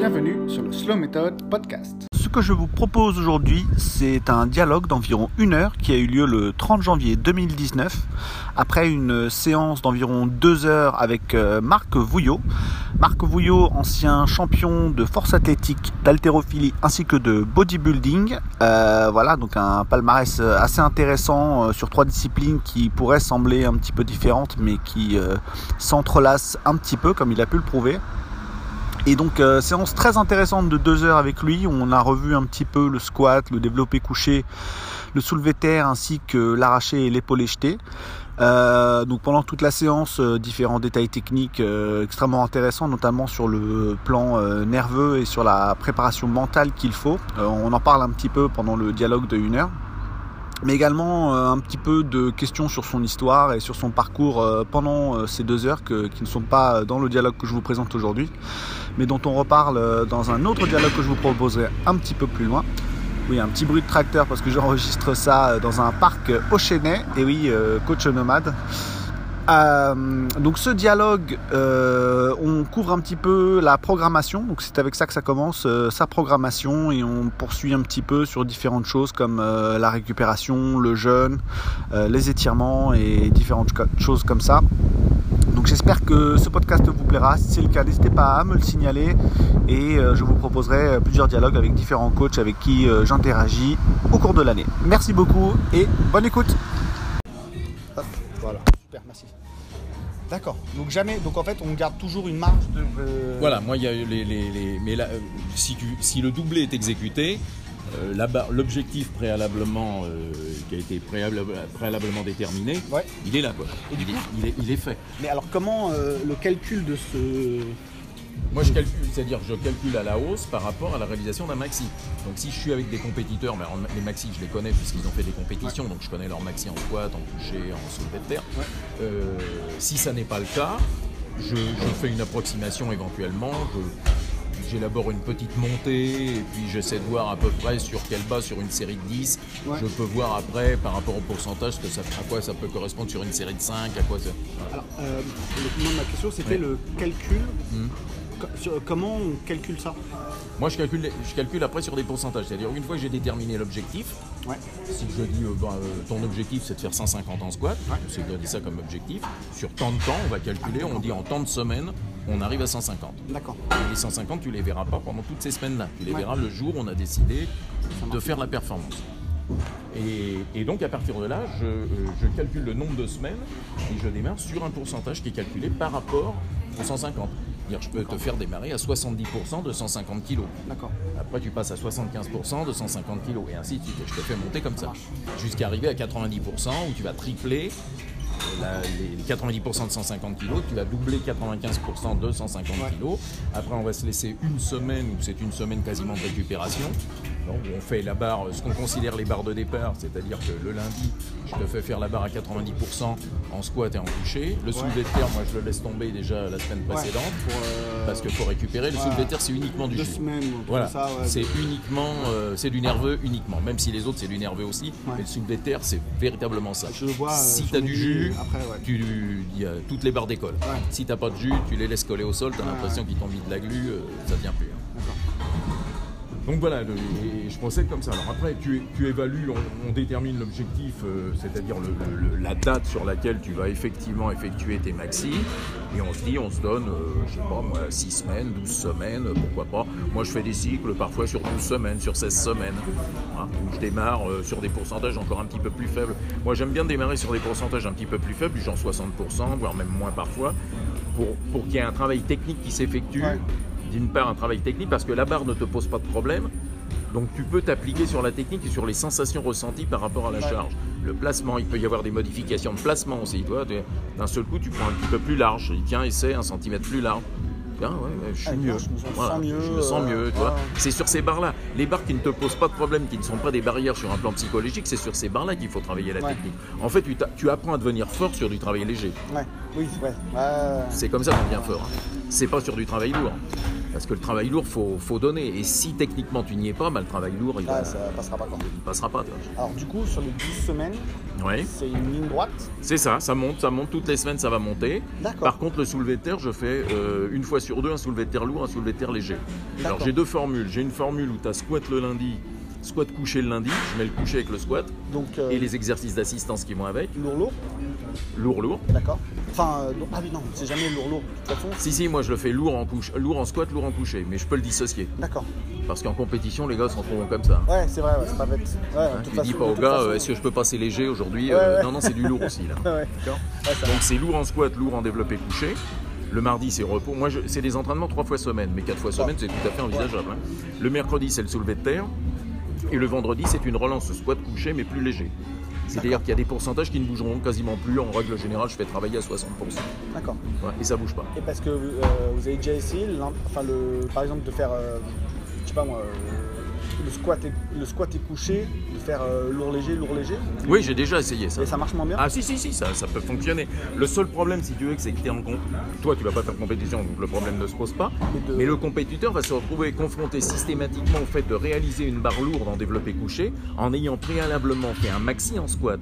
Bienvenue sur le Slow Method Podcast. Ce que je vous propose aujourd'hui, c'est un dialogue d'environ une heure qui a eu lieu le 30 janvier 2019, après une séance d'environ deux heures avec euh, Marc Vouillot. Marc Vouillot, ancien champion de force athlétique, d'haltérophilie ainsi que de bodybuilding. Euh, voilà, donc un palmarès assez intéressant euh, sur trois disciplines qui pourraient sembler un petit peu différentes, mais qui s'entrelacent un petit peu, comme il a pu le prouver. Et donc euh, séance très intéressante de deux heures avec lui. On a revu un petit peu le squat, le développé couché, le soulevé terre ainsi que l'arraché et l'épaulé jeté. Euh, donc pendant toute la séance, euh, différents détails techniques extrêmement intéressants, notamment sur le plan nerveux et sur la préparation mentale qu'il faut. on en parle un petit peu pendant le dialogue de une heure mais également un petit peu de questions sur son histoire et sur son parcours pendant ces deux heures qui ne sont pas dans le dialogue que je vous présente aujourd'hui mais dont on reparle euh, dans un autre dialogue que je vous proposerai un petit peu plus loin. Oui, un petit bruit de tracteur parce que j'enregistre ça euh, dans un parc au Chênay, et oui, euh, coach nomade. donc ce dialogue, on couvre un petit peu la programmation, donc c'est avec ça que ça commence, sa programmation, et on poursuit un petit peu sur différentes choses comme la récupération, le jeûne, les étirements et différentes choses comme ça. Donc j'espère que ce podcast vous plaira. Si c'est le cas, n'hésitez pas à me le signaler et euh, je vous proposerai euh, plusieurs dialogues avec différents coachs avec qui euh, j'interagis au cours de l'année. Merci beaucoup et bonne écoute. voilà, super, merci. D'accord. Donc jamais. Donc en fait, on garde toujours une marge de. Voilà. Moi, il y a les, les, mais là, si, si le doublé est exécuté, euh, l'objectif préalablement euh, qui a été préalablement déterminé, il est là quoi. il, est, fait. Mais alors comment euh, le calcul de ce moi, je calcule, c'est-à-dire je calcule à la hausse par rapport à la réalisation d'un maxi. Donc, si je suis avec des compétiteurs, mais les maxi, je les connais puisqu'ils ont fait des compétitions, donc je connais leur maxi en squat, en coucher, en soulevé de terre. si ça n'est pas le cas, je, fais une approximation éventuellement. J'élabore une petite montée et puis j'essaie de voir à peu près sur quelle base sur une série de 10. Je peux voir après par rapport au pourcentage que ça, à quoi ça peut correspondre sur une série de 5, à quoi ça. Alors, euh, le, ma question c'était le calcul. Hmm. Comment on calcule ça? Moi, je calcule, je calcule après sur des pourcentages. C'est-à-dire, une fois que j'ai déterminé l'objectif, si je dis euh, bah, euh, ton objectif c'est de faire 150 en squat, c'est de dire ça comme objectif, sur tant de temps, on va calculer, on dit en tant de semaines, on arrive à 150. D'accord. les 150, tu les verras pas pendant toutes ces semaines-là. Tu les verras le jour où on a décidé de faire la performance. Et, donc à partir de là, euh, je, calcule le nombre de semaines et je démarre sur un pourcentage qui est calculé par rapport aux 150. Je peux te faire démarrer à 70% de 150 kg. D'accord. Après, tu passes à 75% de 150 kg. Et ainsi de suite. Je te fais monter comme ça. Jusqu'à arriver à 90% où tu vas tripler les 90% de 150 kg, tu vas doubler 95% de 150 kg. Après, on va se laisser une semaine, où c'est une semaine quasiment de récupération. Donc, on fait la barre, ce qu'on considère les barres de départ, c'est-à-dire que le lundi, je te fais faire la barre à 90% en squat et en couché. Le soulevé de terre, moi, je le laisse tomber déjà la semaine précédente, euh, parce qu'il faut récupérer. Le soulevé de terre, c'est uniquement du jus. Semaines, voilà, c'est uniquement, euh, c'est du nerveux uniquement. Même si les autres, c'est du nerveux aussi, mais le soulevé de terre, c'est véritablement ça. Je vois, si tu as du jus, tu, il y a toutes les barres d'école. Si t'as pas de jus, tu les laisses coller au sol, tu as l'impression qu'ils t'ont mis de la glu, euh, ça vient plus. Hein. Donc voilà, je procède comme ça. Alors après, tu, évalues, on, détermine l'objectif, euh, c'est-à-dire la date sur laquelle tu vas effectivement effectuer tes maxi, et on se dit, on se donne, euh, je sais pas moi, 6 semaines, 12 semaines, pourquoi pas. Moi, je fais des cycles parfois sur 12 semaines, sur 16 semaines, hein, où je démarre euh, sur des pourcentages encore un petit peu plus faibles. Moi, j'aime bien démarrer sur des pourcentages un petit peu plus faibles, genre 60%, voire même moins parfois, pour, pour qu'il y ait un travail technique qui s'effectue d'une part un travail technique parce que la barre ne te pose pas de problème. Donc tu peux t'appliquer sur la technique et sur les sensations ressenties par rapport à la charge. Le placement, il peut y avoir des modifications de placement aussi. D'un seul coup, tu prends un petit peu plus large. Tiens, essaie un centimètre plus large. Tiens, ouais, je suis mieux. Je me sens mieux. C'est sur ces barres-là. Les barres qui ne te posent pas de problème, qui ne sont pas des barrières sur un plan psychologique, c'est sur ces barres-là qu'il faut travailler la technique. En fait, tu, apprends à devenir fort sur du travail léger. Oui, C'est comme ça qu'on devient fort. C'est pas sur du travail lourd. Parce que le travail lourd, faut, faut donner. Et si techniquement tu n'y es pas, bah, le travail lourd, il, ah, ça passera pas. il passera pas. Alors du coup, sur les 10 semaines, c'est une ligne droite C'est ça, ça monte, ça monte. Toutes les semaines, ça va monter. Par contre, le soulevé de terre, je fais euh, une fois sur deux un soulevé de terre lourd, un soulevé de terre léger. Alors j'ai deux formules. J'ai une formule où tu as squat le lundi, squat couché le lundi, je mets le couché avec le squat. Donc, euh, et les exercices d'assistance qui vont avec. Lourd lourd Lourd lourd. D'accord. Enfin, euh, ah oui, non, c'est jamais lourd lourd de toute façon. Si, si, moi je le fais lourd en, couche, lourd en squat, lourd en couché, mais je peux le dissocier. D'accord. Parce qu'en compétition, les gars s'en trouvent comme ça. Ouais, c'est vrai, c'est pas bête. Ouais, hein, tu dis pas aux gars, euh, est-ce que je peux passer léger aujourd'hui Non, non, c'est du lourd aussi là. Donc c'est lourd en squat, lourd en développé couché. Le mardi, c'est repos. Moi, c'est des entraînements trois fois semaine, mais quatre fois semaine, c'est tout à fait envisageable. Hein. Le mercredi, c'est le soulevé de terre. Et le vendredi, c'est une relance squat couché, mais plus léger. C'est-à-dire qu'il y a des pourcentages qui ne bougeront quasiment plus. En règle générale, je fais travailler à 60%. D'accord. et ça bouge pas. Et parce que euh, vous avez déjà essayé, enfin le, par exemple, de faire, euh, je sais pas moi, euh, le squat, est, le squat est couché, de faire euh, lourd léger, lourd léger Oui, j'ai déjà essayé ça. Et ça marche moins bien Ah si, si, si, ça, ça peut fonctionner. Le seul problème, si tu veux, c'est que tu es en compte. Toi, tu vas pas faire compétition, donc le problème ne se pose pas. Mais le compétiteur va se retrouver confronté systématiquement au fait de réaliser une barre lourde en développé couché en ayant préalablement fait un maxi en squat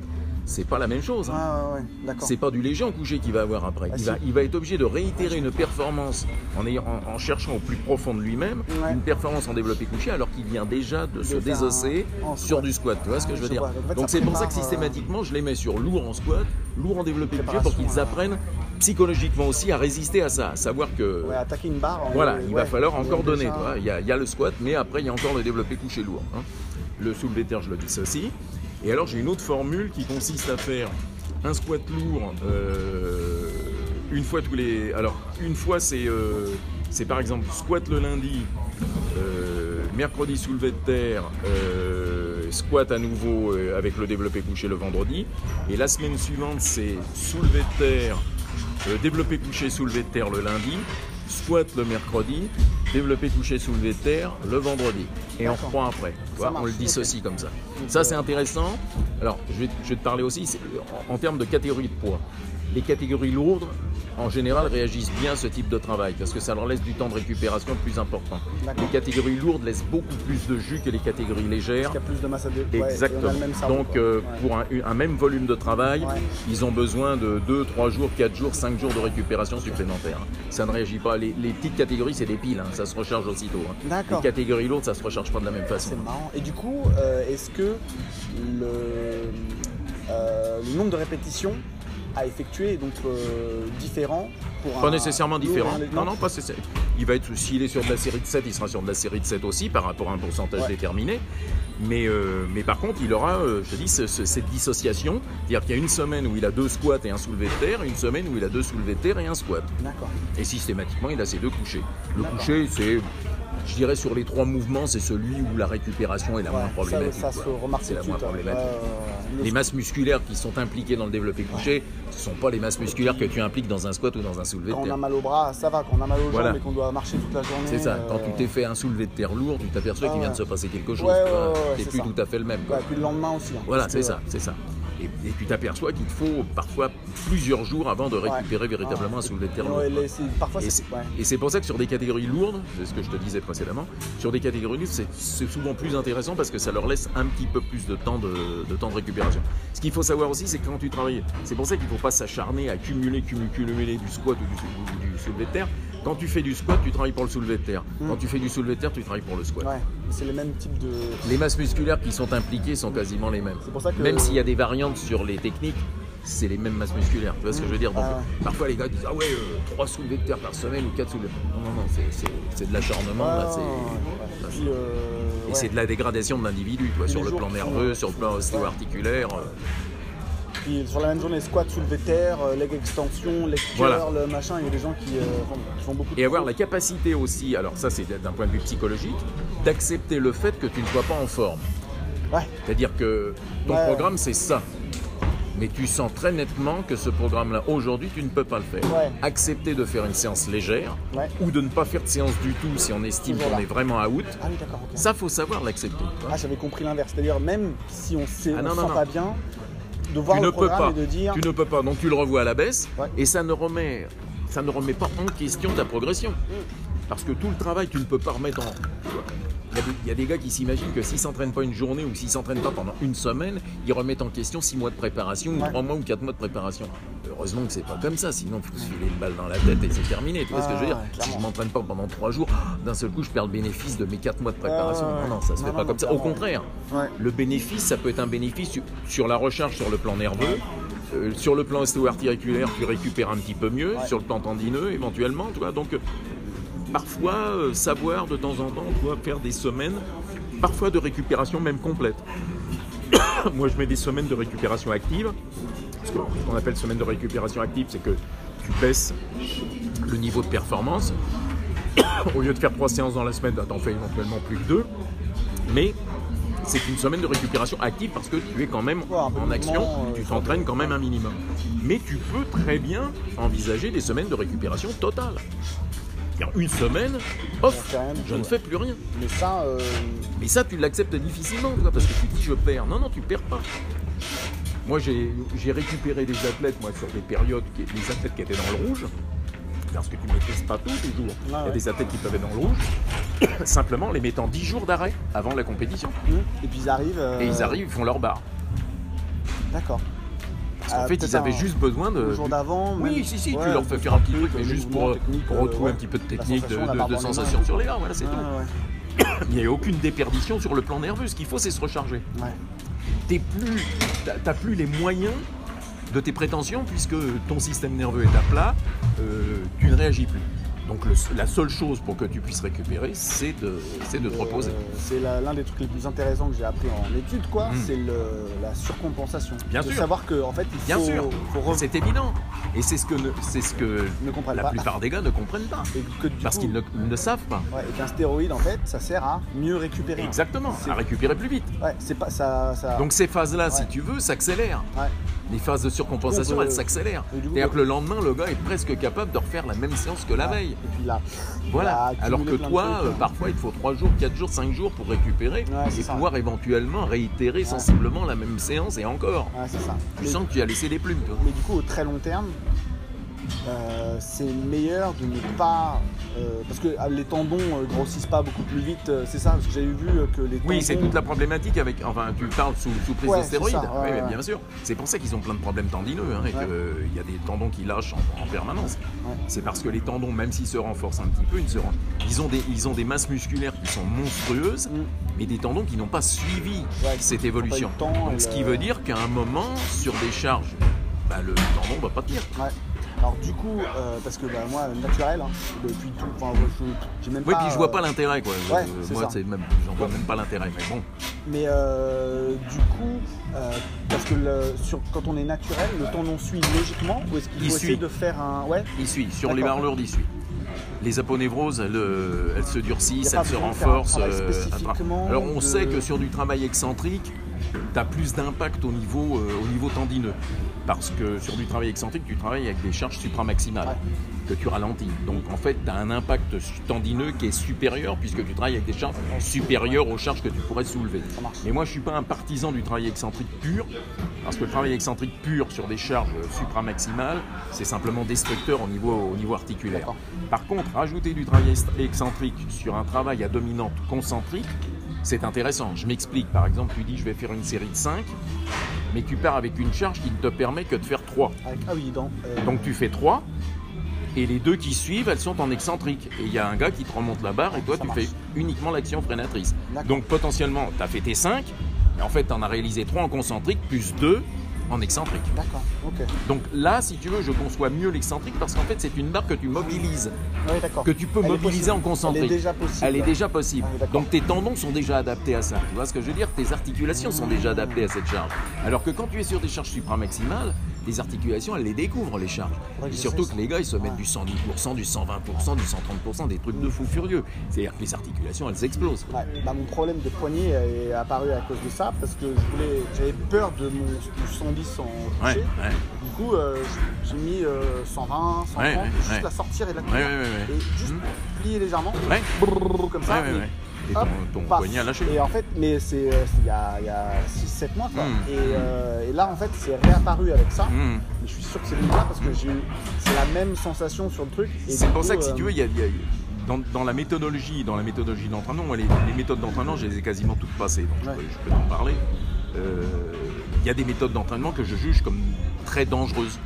c'est pas la même chose. Hein. Ah, c'est pas du léger en couché qu'il va avoir après. Ah, il, va, il, va, être obligé de réitérer une performance en, ayant, en, cherchant au plus profond de lui-même une performance en développé couché alors qu'il vient déjà de, se désosser sur du squat. Tu vois ce que je veux dire Donc c'est pour ça que euh, systématiquement je les mets sur lourd en squat, lourd en développé couché pour qu'ils apprennent psychologiquement aussi à résister à ça, à savoir que attaquer une barre. Voilà, il va falloir encore donner. Il y, a, il y, a, le squat, mais après il y a encore le développé couché lourd. Hein. Le soulevé de terre, je le dis aussi. Et alors j'ai une autre formule qui consiste à faire un squat lourd euh, une fois tous les. Alors une fois c'est euh, par exemple squat le lundi, euh, mercredi soulevé de terre, squat à nouveau avec le développé couché le vendredi. Et la semaine suivante c'est soulevé de terre, développé couché soulevé de terre le lundi, squat le mercredi, développé couché soulevé de terre le vendredi. Et on reprend après. on le dissocie comme ça. Ça, c'est intéressant. Alors, je vais, je vais te parler aussi en termes de catégorie de poids. Les catégories lourdes, en général, réagissent bien à ce type de travail parce que ça leur laisse du temps de récupération plus important. Les catégories lourdes laissent beaucoup plus de jus que les catégories légères. Il y a plus de masse à dé... Exactement. Donc, euh, pour un, même volume de travail, ils ont besoin de 2, 3 jours, 4 jours, 5 jours de récupération supplémentaire. Ça ne réagit pas. Les, petites catégories, c'est des piles, hein. ça se recharge aussitôt. Hein. Les catégories lourdes, ça ne se recharge pas de la même façon. C'est marrant. Et du coup, euh, est-ce que le, euh, le nombre de répétitions à effectuer donc euh, différent pour Pas nécessairement différent. Non, non, pas Il va être, s'il est sur de la série de 7, il sera sur de la série de 7 aussi par rapport à un pourcentage déterminé. Mais, euh, mais par contre, il aura, euh, je te dis, cette dissociation. C'est-à-dire qu'il y a une semaine où il a deux squats et un soulevé de terre, une semaine où il a deux soulevés de terre et un squat. D'accord. Et systématiquement, il a ses deux couchés. Le coucher, c'est je dirais sur les trois mouvements, c'est celui où la récupération est la moins problématique. Ça, se remarque c'est la moins problématique. les masses musculaires qui sont impliquées dans le développé couché, ce ne sont pas les masses musculaires que tu impliques dans un squat ou dans un soulevé de terre. Quand on a mal au bras, ça va. Quand on a mal aux jambes et qu'on doit marcher toute la journée. C'est ça. Quand tu euh, t'es fait un soulevé de terre lourd, tu t'aperçois qu'il vient de se passer quelque chose. tu n'es plus tout à fait le même. Et puis le lendemain aussi. Hein, voilà, c'est ça, c'est ça. Et, tu t'aperçois qu'il faut parfois plusieurs jours avant de récupérer véritablement un soulevé de terre lourd. et c'est pour ça que sur des catégories lourdes, c'est ce que je te disais précédemment, sur des catégories lourdes, c'est souvent plus intéressant parce que ça leur laisse un petit peu plus de temps de, temps de récupération. Ce qu'il faut savoir aussi, c'est que quand tu travailles, c'est pour ça qu'il ne faut pas s'acharner à cumuler, cumuler, cumuler du squat ou du, du soulevé de terre quand tu fais du squat, tu travailles pour le soulevé de terre. Hmm. Quand tu fais du soulevé de terre, tu travailles pour le squat. Ouais, c'est les mêmes types de. Les masses musculaires qui sont impliquées sont quasiment les mêmes. Pour ça que... Même s'il y a des variantes sur les techniques, c'est les mêmes masses musculaires. Tu vois ce que je veux dire Donc, ah Parfois, les gars disent Ah ouais, euh, 3 soulevés de terre par semaine ou 4 soulevés. Non, non, non, c'est de l'acharnement. là, euh, Et c'est de la dégradation de l'individu, sur le plan nerveux, sur le plan ostéo-articulaire. Euh sur la même journée, squat, soulevé de terre, euh, leg extension, leg curl, le machin, il y a des gens qui, euh, font beaucoup de Et avoir la capacité aussi, alors ça c'est d'un point de vue psychologique, d'accepter le fait que tu ne sois pas en forme. Ouais. C'est-à-dire que ton programme c'est ça. Mais tu sens très nettement que ce programme-là, aujourd'hui, tu ne peux pas le faire. Accepter de faire une séance légère ou de ne pas faire de séance du tout si on estime qu'on est vraiment out. Ah oui, Ça, faut savoir l'accepter. Ah, j'avais compris l'inverse. C'est-à-dire, même si on ne ah, sent pas bien, de voir tu le ne peux pas. et de dire. Tu ne peux pas, donc tu le revois à la baisse et ça ne remet, ça ne remet pas en question ta progression. Parce que tout le travail, tu ne peux pas remettre en. Il y, a des gars qui s'imaginent que s'ils s'entraînent pas une journée ou s'ils s'entraînent pas pendant une semaine, ils remettent en question six mois de préparation, ou trois mois ou quatre mois de préparation. Heureusement que c'est pas comme ça, sinon il faut se filer une balle dans la tête et c'est terminé. Tu vois ce que je veux dire? Si je m'entraîne pas pendant trois jours, d'un seul coup je perds le bénéfice de mes quatre mois de préparation. non, non, ça se fait pas comme ça. Au contraire, le bénéfice, ça peut être un bénéfice sur la recharge sur le plan nerveux. Euh, sur le plan ostéo-articulaire, tu récupères un petit peu mieux. Sur le plan tendineux, éventuellement. Tu vois, donc, parfois, euh, savoir de temps en temps, doit faire des semaines, parfois de récupération même complète. Moi, je mets des semaines de récupération active. Ce qu'on appelle semaine de récupération active, c'est que tu baisses le niveau de performance. Au lieu de faire trois séances dans la semaine, t'en fais éventuellement plus que deux. Mais c'est une semaine de récupération active parce que tu es quand même en action, euh, tu t'entraînes quand même un minimum. Mais tu peux très bien envisager des semaines de récupération totale. Une semaine, off, je ne fais plus rien. Mais ça, euh, mais ça tu l'acceptes difficilement, parce que tu dis je perds. Non, non, tu perds pas. Moi, j'ai récupéré des athlètes, moi, sur des périodes, des athlètes qui étaient dans le rouge, parce que tu ne maîtrises pas tout toujours. Il y a des athlètes qui peuvent être dans le rouge, simplement les mettant 10 jours d'arrêt avant la compétition. Mmh. Et puis ils arrivent. Et ils euh, arrivent, ils font leur barre. D'accord. Parce qu'en euh, fait, ils avaient juste besoin de. Le jour d'avant. Oui, si, si, tu leur fais faire un petit truc, mais juste pour, retrouver un petit peu de technique, de, de, sensation sur les gars, voilà, c'est tout. Il n'y a aucune déperdition sur le plan nerveux. Ce qu'il faut, c'est se recharger. T'es plus, t'as plus les moyens de tes prétentions puisque ton système nerveux est à plat, euh, tu ne réagis plus. Donc la seule chose pour que tu puisses récupérer, c'est de, de te reposer. c'est l'un des trucs les plus intéressants que j'ai appris en études, quoi. Hmm. C'est la surcompensation. Bien de sûr. savoir que en fait, il Bien faut, sûr. c'est évident. Et c'est ce que, c'est ce que la plupart des gars ne comprennent pas. parce qu'ils ne, savent pas. et qu'un stéroïde, en fait, ça sert à mieux récupérer. Exactement, à récupérer plus vite. Ouais, c'est pas ça, Donc ces phases-là, si tu veux, s'accélèrent. Les phases de surcompensation, elles s'accélèrent. C'est-à-dire que le lendemain, le gars est presque capable de refaire la même séance que la veille. Et puis là, voilà. Alors que toi, euh, parfois, il faut 3 jours, 4 jours, 5 jours pour récupérer et pouvoir éventuellement réitérer sensiblement la même séance et encore. Ça. Tu sens que tu as laissé des plumes. Toi. Mais du coup, au très long terme, euh, c'est meilleur de ne pas. Euh, parce que ah, les tendons euh, grossissent pas beaucoup plus vite, c'est ça Parce que j'avais vu que les tendons. Oui, c'est toute la problématique avec. Enfin, tu parles sous, prise de stéroïdes. oui, bien sûr. C'est pour ça qu'ils ont plein de problèmes tendineux hein, et qu'il y a des tendons qui lâchent en, permanence. C'est parce que les tendons, même s'ils se renforcent un petit peu, ils, se ils, ont, des, ils ont des masses musculaires qui sont monstrueuses, mm. mais des tendons qui n'ont pas suivi cette évolution. Donc, ce qui veut dire qu'à un moment, sur des charges, bah, le tendon ne va pas tenir. Alors du coup, euh, parce que bah, moi, naturel, hein, depuis tout, enfin, j'ai même oui, pas... Oui, puis je vois pas l'intérêt, quoi. Ouais, euh, moi, c'est même, j'en vois même pas l'intérêt, mais bon. Mais euh, du coup, parce que sur, quand on est naturel, le tendon suit logiquement, ou est-ce qu'il faut essayer de faire un... Ouais? Il suit, sur les marleurs, il suit les aponevroses, elles, elles, se durcissent, elles se renforcent. alors on sait que sur du travail excentrique, tu as plus d'impact au, niveau, au niveau tendineux parce que sur du travail excentrique, tu travailles avec des charges supramaximales que tu ralentis. Donc en fait, tu as un impact tendineux qui est supérieur puisque tu travailles avec des charges supérieures aux charges que tu pourrais soulever. Mais moi, je suis pas un partisan du travail excentrique pur parce que le travail excentrique pur sur des charges supramaximales, c'est simplement destructeur au niveau, au niveau articulaire. Par contre, rajouter du travail excentrique sur un travail à dominante concentrique, c'est intéressant. Je m'explique. Par exemple, tu dis je vais faire une série de 5 mais tu pars avec une charge qui ne te permet que de faire 3. Ah oui, donc, euh, donc tu fais 3, et les deux qui suivent, elles sont en excentrique. Et il y a un gars qui te remonte la barre, et toi, tu fais uniquement l'action freinatrice. Donc potentiellement, tu as fait tes 5, mais en fait, tu en as réalisé 3 en concentrique, plus 2 en excentrique. D'accord, ok. Donc là, si tu veux, je conçois mieux l'excentrique parce qu'en fait, c'est une barre que tu mobilises. Oui, d'accord. Que tu peux mobiliser en concentrique. Elle est déjà possible. Elle est déjà possible. Ah Donc tes tendons sont déjà adaptés à ça. Tu vois ce que je veux dire? Tes articulations sont déjà adaptées à cette charge. Alors que quand tu es sur des charges supramaximales, les articulations, elles les découvrent, les charges. et surtout que les gars, ils se mettent du 110%, du 120%, du 130%, des trucs de fou furieux. C'est-à-dire que les articulations, elles explosent. Bah, mon problème de poignet est apparu à cause de ça, parce que j'avais peur de mon du 110 en toucher. Du coup, euh, j'ai mis 120, 130, juste la sortir et la tenir. Et juste mmh. plier légèrement, comme ça et ton, poignet a lâché. Et en fait, mais c'est euh, il y a, a 6-7 mois quoi. Hmm. Euh, et, là en fait c'est réapparu avec ça. Hmm. Mais je suis sûr que c'est là parce que j'ai c'est la même sensation sur le truc. C'est pour ça que si tu veux, il y a, dans, la méthodologie, dans la méthodologie d'entraînement, les, les, méthodes d'entraînement, je les ai quasiment toutes passées, donc je, peux, en parler. Euh, il y a des méthodes d'entraînement que je juge comme très dangereuses.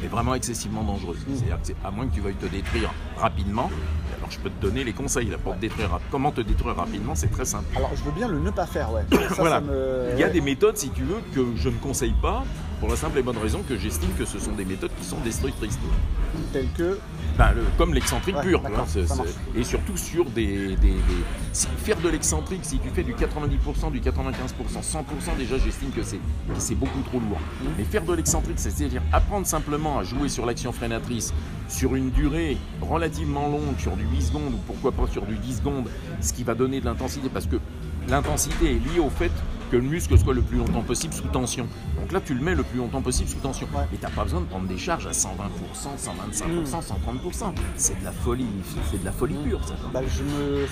Mais vraiment excessivement dangereuses. Mm. C'est-à-dire à moins que tu veuilles te détruire rapidement, alors je peux te donner les conseils là, pour te détruire. Comment te détruire rapidement, c'est très simple. Alors je veux bien le ne pas faire, ouais. voilà. Il y a des méthodes, si tu veux, que je ne conseille pas pour la simple et bonne raison que j'estime que ce sont des méthodes qui sont destructrices. Telles que ben, comme l'excentrique pur. et surtout sur des. faire de l'excentrique, si tu fais du 90%, du 95%, 100%, déjà j'estime que c'est beaucoup trop lourd. Mmh. Mais faire de l'excentrique, c'est-à-dire apprendre simplement à jouer sur l'action freinatrice sur une durée relativement longue, sur du 8 secondes ou pourquoi pas sur du 10 secondes, ce qui va donner de l'intensité parce que l'intensité est liée au fait que le muscle soit le plus longtemps possible sous tension. Donc là, tu le mets le plus longtemps possible sous tension. Et tu n'as pas besoin de prendre des charges à 120%, 125%, 130%. C'est de la folie, c'est de la folie pure, ça. Bah, je me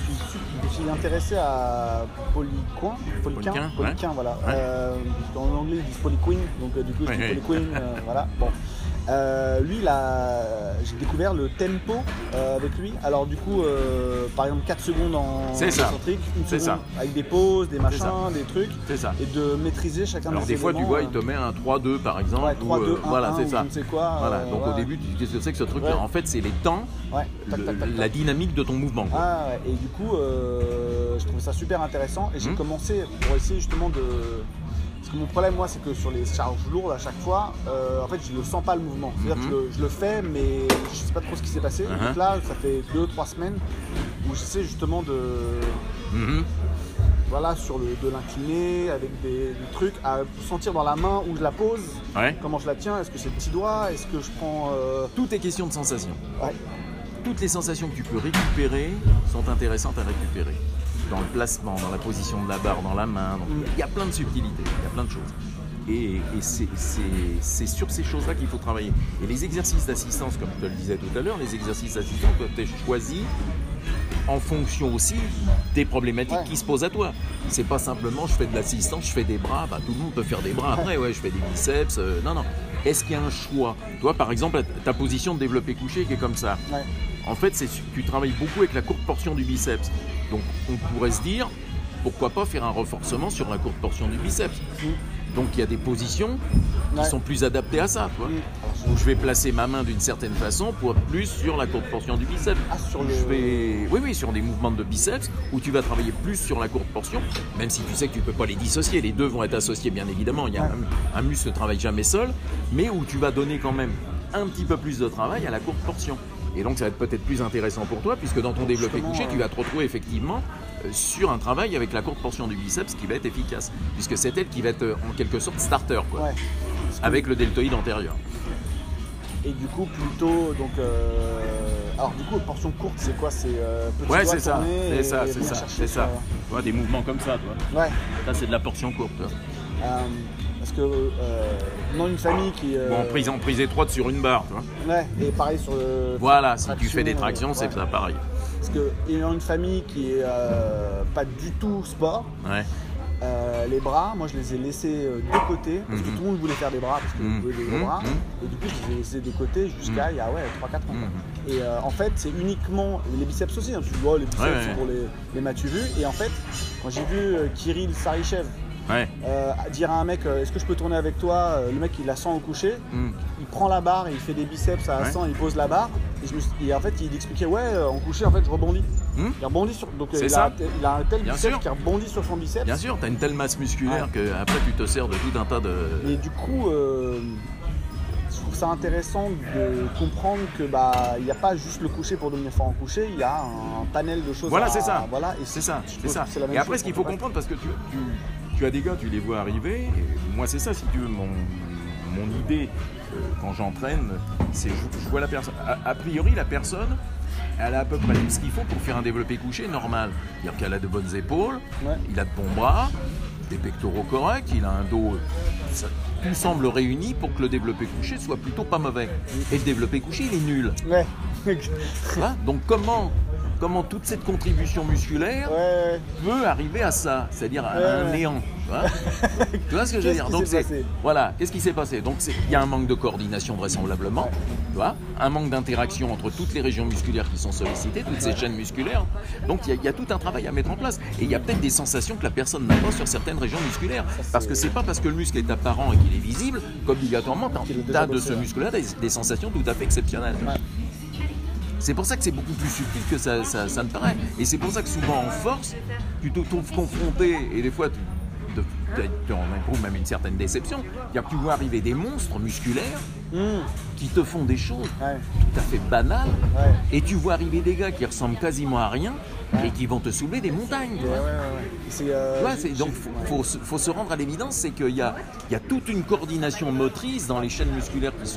suis, intéressé à Polycoin, Polyquin, Polyquin, voilà. Euh, dans l'anglais, ils disent Polyquin, donc euh, du coup, je dis Polyquin, euh, voilà. Bon. Euh, lui, j'ai découvert le tempo euh, avec lui. Alors du coup, euh, par exemple 4 secondes en concentrique, une seconde ça. avec des pauses, des machins, des trucs. C'est ça. Et de maîtriser chacun Alors, des fois, tu vois, il te met un 3-2 par exemple. Ouais, 3, 2, 1, voilà, c'est ça. Je ne sais quoi. Voilà. Donc au début, tu dis qu'est-ce que c'est que ce truc En fait, c'est les temps, la dynamique de ton mouvement. Ah, et du coup, je trouve ça super intéressant et j'ai hum. commencé pour essayer justement de parce que mon problème, moi, c'est que sur les charges lourdes, à chaque fois, euh, en fait, je ne sens pas le mouvement. C'est-à-dire que mhm. je le, fais, mais je ne sais pas trop ce qui s'est passé. Uh-huh. Donc là, ça fait 2-3 semaines où j'essaie justement de. Mhm. Voilà, sur le, de l'incliner avec des, trucs, à sentir dans la main où je la pose, comment je la tiens, est-ce que c'est le petit doigt, est-ce que je prends. Euh, Tout est question de sensation. Toutes les sensations que tu peux récupérer sont intéressantes à récupérer dans le placement, dans la position de la barre, dans la main. il y a plein de subtilités, il y a plein de choses. Et, c'est sur ces choses-là qu'il faut travailler. Et les exercices d'assistance, comme je te le disais tout à l'heure, les exercices d'assistance doivent être choisis en fonction aussi des problématiques qui se posent à toi. C'est pas simplement je fais de l'assistance, je fais des bras, bah, tout le monde peut faire des bras après, ouais, je fais des biceps. Euh, non, non. Est-ce qu'il y a un choix? Toi, par exemple, ta position de développé couché qui est comme ça. En fait, tu travailles beaucoup avec la courte portion du biceps. Donc, on pourrait se dire, pourquoi pas faire un renforcement sur la courte portion du biceps Donc, il y a des positions qui sont plus adaptées à ça. je vais placer ma main d'une certaine façon pour plus sur la courte portion du biceps. Ah, sur le... Oui, oui, sur des mouvements de biceps où tu vas travailler plus sur la courte portion, même si tu sais que tu ne peux pas les dissocier. Les deux vont être associés, bien évidemment. Il y a un muscle ne travaille jamais seul, mais où tu vas donner quand même un petit peu plus de travail à la courte portion. Et donc ça va être peut-être plus intéressant pour toi, puisque dans ton développé couché, tu vas te retrouver effectivement euh, sur un travail avec la courte portion du biceps qui va être efficace, puisque c'est elle qui va être euh, en quelque sorte starter, quoi, avec le deltoïde antérieur. Et du coup, plutôt, donc, euh, alors du coup, portion courte, c'est quoi? C'est ouais, c'est ça, c'est ça, c'est ça, c'est ça. Tu vois, des mouvements comme ça, toi. Ouais. Ça, c'est de la portion courte. Parce que euh, dans une famille qui. Euh, bon, prise en prise étroite sur une barre, tu vois. Ouais, et pareil sur le. Voilà, si tu fais des tractions, c'est ça pareil. Parce que dans une famille qui est euh, pas du tout sport, ouais. les bras, moi je les ai laissés de côté, parce que mhm. tout le monde voulait faire des bras, parce que mm voulait des bras, mhm. et du coup je les ai laissés de côté jusqu'à mhm. il y a ouais, 3-4 ans. Et en fait, c'est uniquement les biceps aussi, hein, tu vois, les biceps pour les, les m'as-tu vu, et en fait, quand j'ai vu Kirill Sarichev euh, dire à un mec euh, est-ce que je peux tourner avec toi euh, Le mec il a 100 au coucher, hmm. il prend la barre et il fait des biceps à 100, il pose la barre et, en fait il expliquait ouais en coucher en fait je rebondis. Hmm. Il rebondit sur donc il, A, il, A, un tel biceps qui rebondit sur son biceps. Bien sûr, tu as une telle masse musculaire que après tu te sers de tout un tas de. Et du coup je trouve ça intéressant de comprendre que bah il n'y a pas juste le coucher pour devenir fort en coucher, il y a un panel de choses. Voilà, c'est ça. Voilà, et c'est ça, c'est ça. Et après, ce qu'il faut comprendre, parce que tu, tu as des gars, tu les vois arriver. Et moi, c'est ça, si tu veux, mon, mon idée euh, quand j'entraîne, c'est je, vois la personne. A, priori, la personne, elle a à peu près tout ce qu'il faut pour faire un développé couché normal. C'est-à-dire qu'elle a de bonnes épaules, il a de bons bras, des pectoraux corrects, il a un dos. tout semble réuni pour que le développé couché soit plutôt pas mauvais. Et le développé couché, il est nul. Ouais. Hein? Donc comment comment toute cette contribution musculaire peut arriver à ça, c'est-à-dire à un néant. Tu vois, ce que je veux dire Donc voilà, qu'est-ce qui s'est passé Donc il y a un manque de coordination vraisemblablement, tu vois, un manque d'interaction entre toutes les régions musculaires qui sont sollicitées, toutes ces chaînes musculaires. Donc il y, a tout un travail à mettre en place. Et il y a peut-être des sensations que la personne n'a pas sur certaines régions musculaires. parce que c'est pas parce que le muscle est apparent et qu'il est visible qu'obligatoirement tu as de ce muscle-là des, sensations tout à fait exceptionnelles. C'est pour ça que c'est beaucoup plus subtil que ça, ça, ne paraît. Et c'est pour ça que souvent en force, tu te trouves confronté, et des fois tu on éprouve même une certaine déception. Il y a pu voir arriver des monstres musculaires hmm. qui te font des choses tout à fait banales. Et tu vois arriver des gars qui ressemblent quasiment à rien et qui vont te soulever des montagnes. donc il faut, se rendre à l'évidence, c'est qu'il y a, toute une coordination motrice dans les chaînes musculaires qui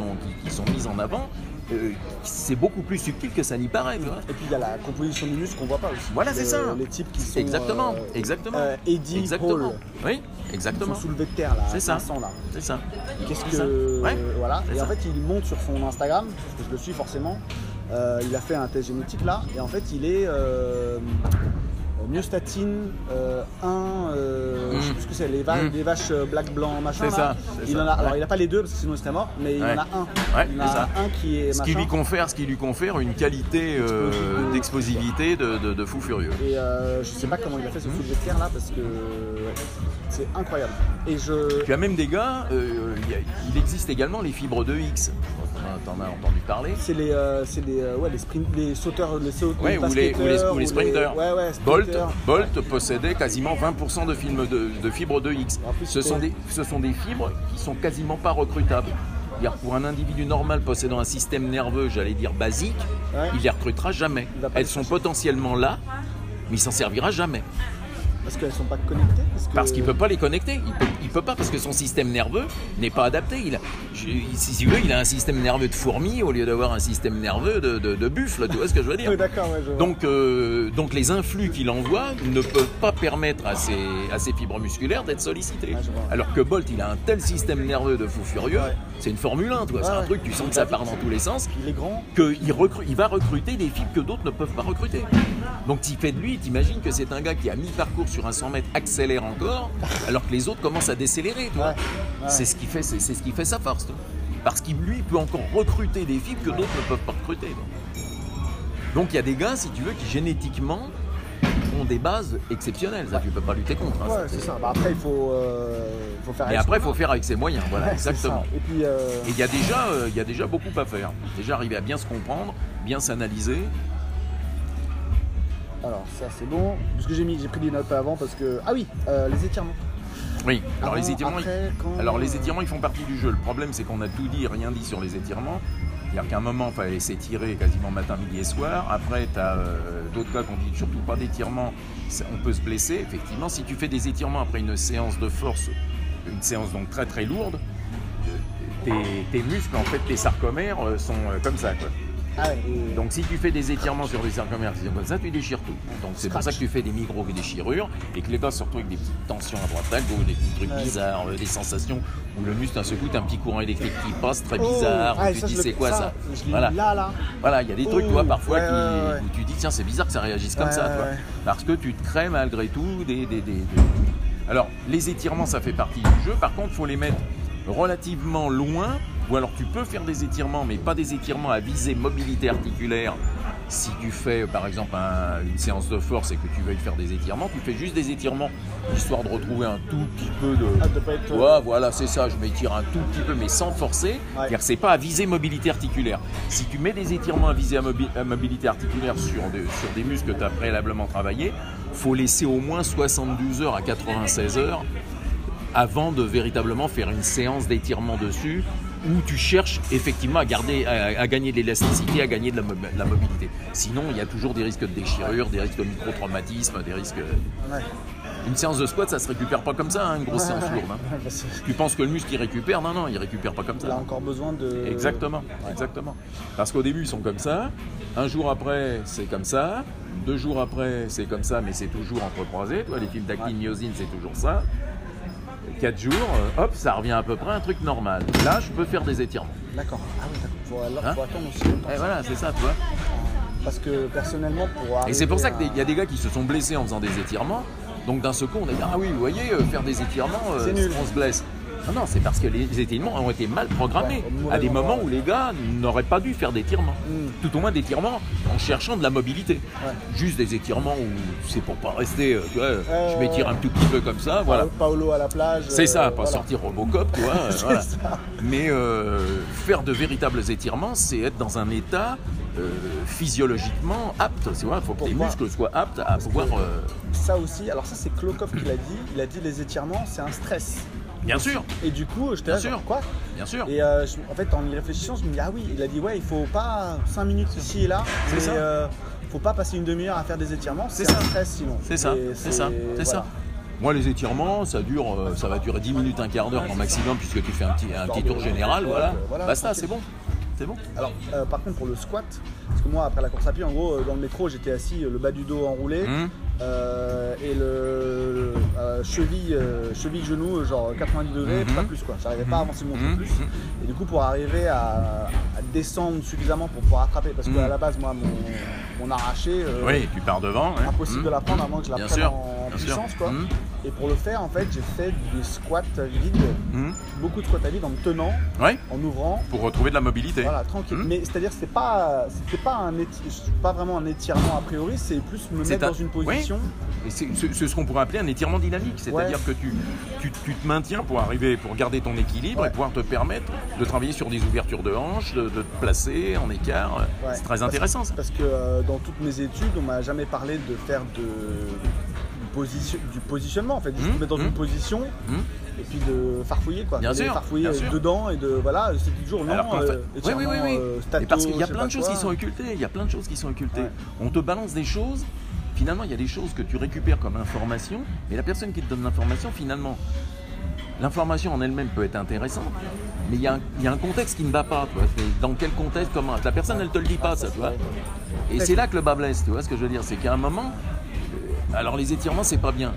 sont mises en avant euh, c'est beaucoup plus subtil que ça n'y paraît. Et puis il y a la composition du muscle qu'on voit pas aussi. Voilà, c'est ça. Les types qui sont. Exactement, euh, exactement. Euh, Eddie exactement. Oui, exactement. Ils sont soulevés de terre là. C'est ça. là. C'est ça. Qu'est-ce que. voilà. Et en fait, il monte sur son Instagram, parce que je le suis forcément. il a fait un test génétique là, et en fait, il est myostatine 1, euh, euh, je sais plus ce que c'est, les, mm. vaches euh, black, blanc, machin. C'est ça. Il en a, alors il n'a pas les deux parce que sinon il serait mort, mais il en a un. il en a un qui est. Ce qui, lui confère, ce qui lui confère une qualité d'explosivité de, de, fou furieux. Et je sais pas comment il a fait ce mm. de terre là parce que c'est incroyable. Et je... Tu as même des gars, il existe également les fibres de X t'en as entendu parler. C'est les, euh, les, euh, ouais, les, sprint, les sauteurs, les sauteurs, ouais, ou, les, ou, les, sprinters. Ouais, ouais, Bolt, Bolt possédait quasiment 20% de, films de, de, fibres de X. Ce sont, des, ce sont des fibres qui sont quasiment pas recrutables. Pour un individu normal possédant un système nerveux, j'allais dire basique, il les recrutera jamais. Elles sont potentiellement là, mais il s'en servira jamais. Parce qu'elles ne sont pas connectées Parce, qu'il ne peut pas les connecter. Il peut, il peut pas parce que son système nerveux n'est pas adapté. Il a, si tu veux, il a un système nerveux de fourmi au lieu d'avoir un système nerveux de, de, buffle. Tu vois ce que je veux dire donc, euh, donc les influx qu'il envoie ne peuvent pas permettre à ses, à ses fibres musculaires d'être sollicités. Alors que Bolt, il a un tel système nerveux de fou furieux. C'est une Formule 1, toi. c'est un truc, tu sens que ça part dans tous les sens. Il est grand. Qu'il il va recruter des fibres que d'autres ne peuvent pas recruter. Donc tu fais de lui, t'imagines que c'est un gars qui a mi-parcours sur un 100 mètres accélère encore, alors que les autres commencent à décélérer. C'est ce qui fait, c'est, ce qui fait sa force. Parce qu'il lui peut encore recruter des fibres que d'autres ne peuvent pas recruter. Donc il y a des gars, si tu veux, qui génétiquement ont des bases exceptionnelles. Ça, tu peux pas lutter contre. Hein, c'est ça. Bah, après, il faut, euh, faut faire. Et après, il faut faire avec ses moyens. Voilà, exactement. Et puis, euh, il y a déjà, euh, il y a déjà beaucoup à faire. Déjà arriver à bien se comprendre, bien s'analyser, alors ça c'est bon. Parce que j'ai mis, j'ai pris des notes avant parce que. Ah oui, les étirements. Oui, alors les étirements, alors les étirements ils font partie du jeu. Le problème c'est qu'on a tout dit, rien dit sur les étirements. C'est-à-dire qu'à un moment, il fallait s'étirer quasiment matin, midi et soir. Après, euh, d'autres cas qu'on dit surtout pas d'étirement, on peut se blesser. Effectivement, si tu fais des étirements après une séance de force, une séance donc très très lourde, tes, tes muscles, en fait, tes sarcomères euh, sont comme ça. Ah Donc si tu fais des étirements sur les sarcomères comme ça, tu déchires tout. Donc c'est pour ça que tu fais des micro-déchirures et que les gars se retrouvent avec des petites tensions à droite à gauche, des petits trucs bizarres, euh, des sensations où le muscle d'un seul coup, un petit courant électrique qui passe très oh. bizarre, où tu dis c'est quoi ça, Voilà, voilà, il y a des trucs toi parfois où tu dis tiens c'est bizarre que ça réagisse comme ça, toi. parce que tu te crées malgré tout des, des, des... Alors les étirements ça fait partie du jeu, par contre il faut les mettre relativement loin ou alors tu peux faire des étirements, mais pas des étirements à visée mobilité articulaire. Si tu fais par exemple une séance de force et que tu veuilles faire des étirements, tu fais juste des étirements histoire de retrouver un tout petit peu de. Ah, de pas être... ouais, voilà, c'est ça. Je m'étire un tout petit peu, mais sans forcer. Car c'est pas à viser mobilité articulaire. Si tu mets des étirements à viser à, mobilité articulaire sur des, sur des muscles que tu as préalablement travaillé, faut laisser au moins 72 heures à 96 heures avant de véritablement faire une séance d'étirement dessus où tu cherches effectivement à, garder, à, gagner de l'élasticité, à gagner de la, mobilité. Sinon, il y a toujours des risques de déchirure, des risques de micro-traumatisme, des risques. Une séance de squat, ça se récupère pas comme ça, hein, une grosse séance lourde. Hein. tu penses que le muscle il récupère? Non, non, il récupère pas comme ça. Il a encore besoin de. Exactement, exactement. Parce qu'au début, ils sont comme ça. Un jour après, c'est comme ça. Deux jours après, c'est comme ça, mais c'est toujours entrecroisé. Toi, les films d'actine myosine, c'est toujours ça. 4 jours, euh, hop, ça revient à peu près à un truc normal. Là, je peux faire des étirements. D'accord. Ah oui, d'accord. Faut, hein faut, attendre aussi longtemps. Et voilà, c'est ça, tu vois. Parce que personnellement, pour Et c'est pour ça qu'il y a des gars qui se sont blessés en faisant des étirements. Donc d'un seul coup, on a dit Ah oui, vous voyez, euh, faire des étirements, euh, on se blesse. Non, non, c'est parce que les étirements ont été mal programmés à des moments où les gars n'auraient pas dû faire d'étirements. Hmm. Tout au moins d'étirements en cherchant de la mobilité. Juste des étirements où c'est pour pas rester, euh, tu vois, je m'étire un tout petit peu comme ça, voilà. Paolo à la plage. C'est ça, pas sortir Robocop, tu vois. Mais faire de véritables étirements, c'est être dans un état euh, physiologiquement apte. Il faut que les muscles soient aptes à pouvoir. Euh, ça aussi, alors ça c'est Klokov qui l'a dit. Il a dit les étirements, c'est un stress. Bien sûr. Et du coup, je t'ai dit quoi Bien sûr. Et euh, en fait, en y réfléchissant, je me dis ah oui, il a dit ouais, il faut pas 5 minutes ici et là. C'est ça. faut pas passer une demi-heure à faire des étirements. C'est un stress sinon. C'est ça. C'est ça. C'est ça. Moi, les étirements, ça dure, ça va durer 10 minutes, un quart d'heure en maximum, puisque tu fais un petit, un petit tour général, voilà. Basta, c'est bon. C'est bon. Alors, par contre, pour le squat, parce que moi, après la course à pied, en gros, euh, dans le métro, j'étais assis, euh, le bas du dos enroulé, mmh. Euh, et le cheville, cheville, genou, genre 90 degrés, mmh. pas plus quoi. J'arrivais pas à avancer mon mmh. plus. Et du coup, pour arriver à, descendre suffisamment pour pouvoir attraper, parce qu'à la base, moi, mon, arraché. oui, tu pars devant. Impossible de la prendre à moins que je la prenne en puissance, quoi. Et pour le faire, en fait, j'ai fait des squats vides, hmm. beaucoup de squats à vide en me tenant, en ouvrant. Pour retrouver de la mobilité. Voilà, tranquille. Hmm. Mais c'est-à-dire, c'est pas, c'était pas un pas vraiment un étirement a priori, c'est plus me mettre dans une position. Et c'est ce qu'on pourrait appeler un étirement dynamique, c'est-à-dire que tu, tu, te maintiens pour arriver, pour garder ton équilibre et pouvoir te permettre de travailler sur des ouvertures de hanches, de, te placer en écart. C'est très intéressant. Parce, parce que euh, dans toutes mes études, on m'a jamais parlé de faire de du positionnement en fait, de se mmh, mettre dans une mmh. position mmh. et puis de farfouiller quoi. Bien sûr, farfouiller dedans et de voilà, c'est toujours non. Euh, oui, oui, oui, oui. Euh, parce qu'il y a plein de choses qui sont occultées. Il y a plein de choses qui sont occultées. On te balance des choses. Finalement, il y a des choses que tu récupères comme information, mais la personne qui te donne l'information, finalement, l'information en elle-même peut être intéressante, mais il y, a un, contexte qui ne va pas. Dans quel contexte, comment La personne, elle te le dit pas, ça, tu vois. Et c'est là que le bas blesse, tu vois ce que je veux dire C'est qu'à un moment, alors les étirements, c'est pas bien.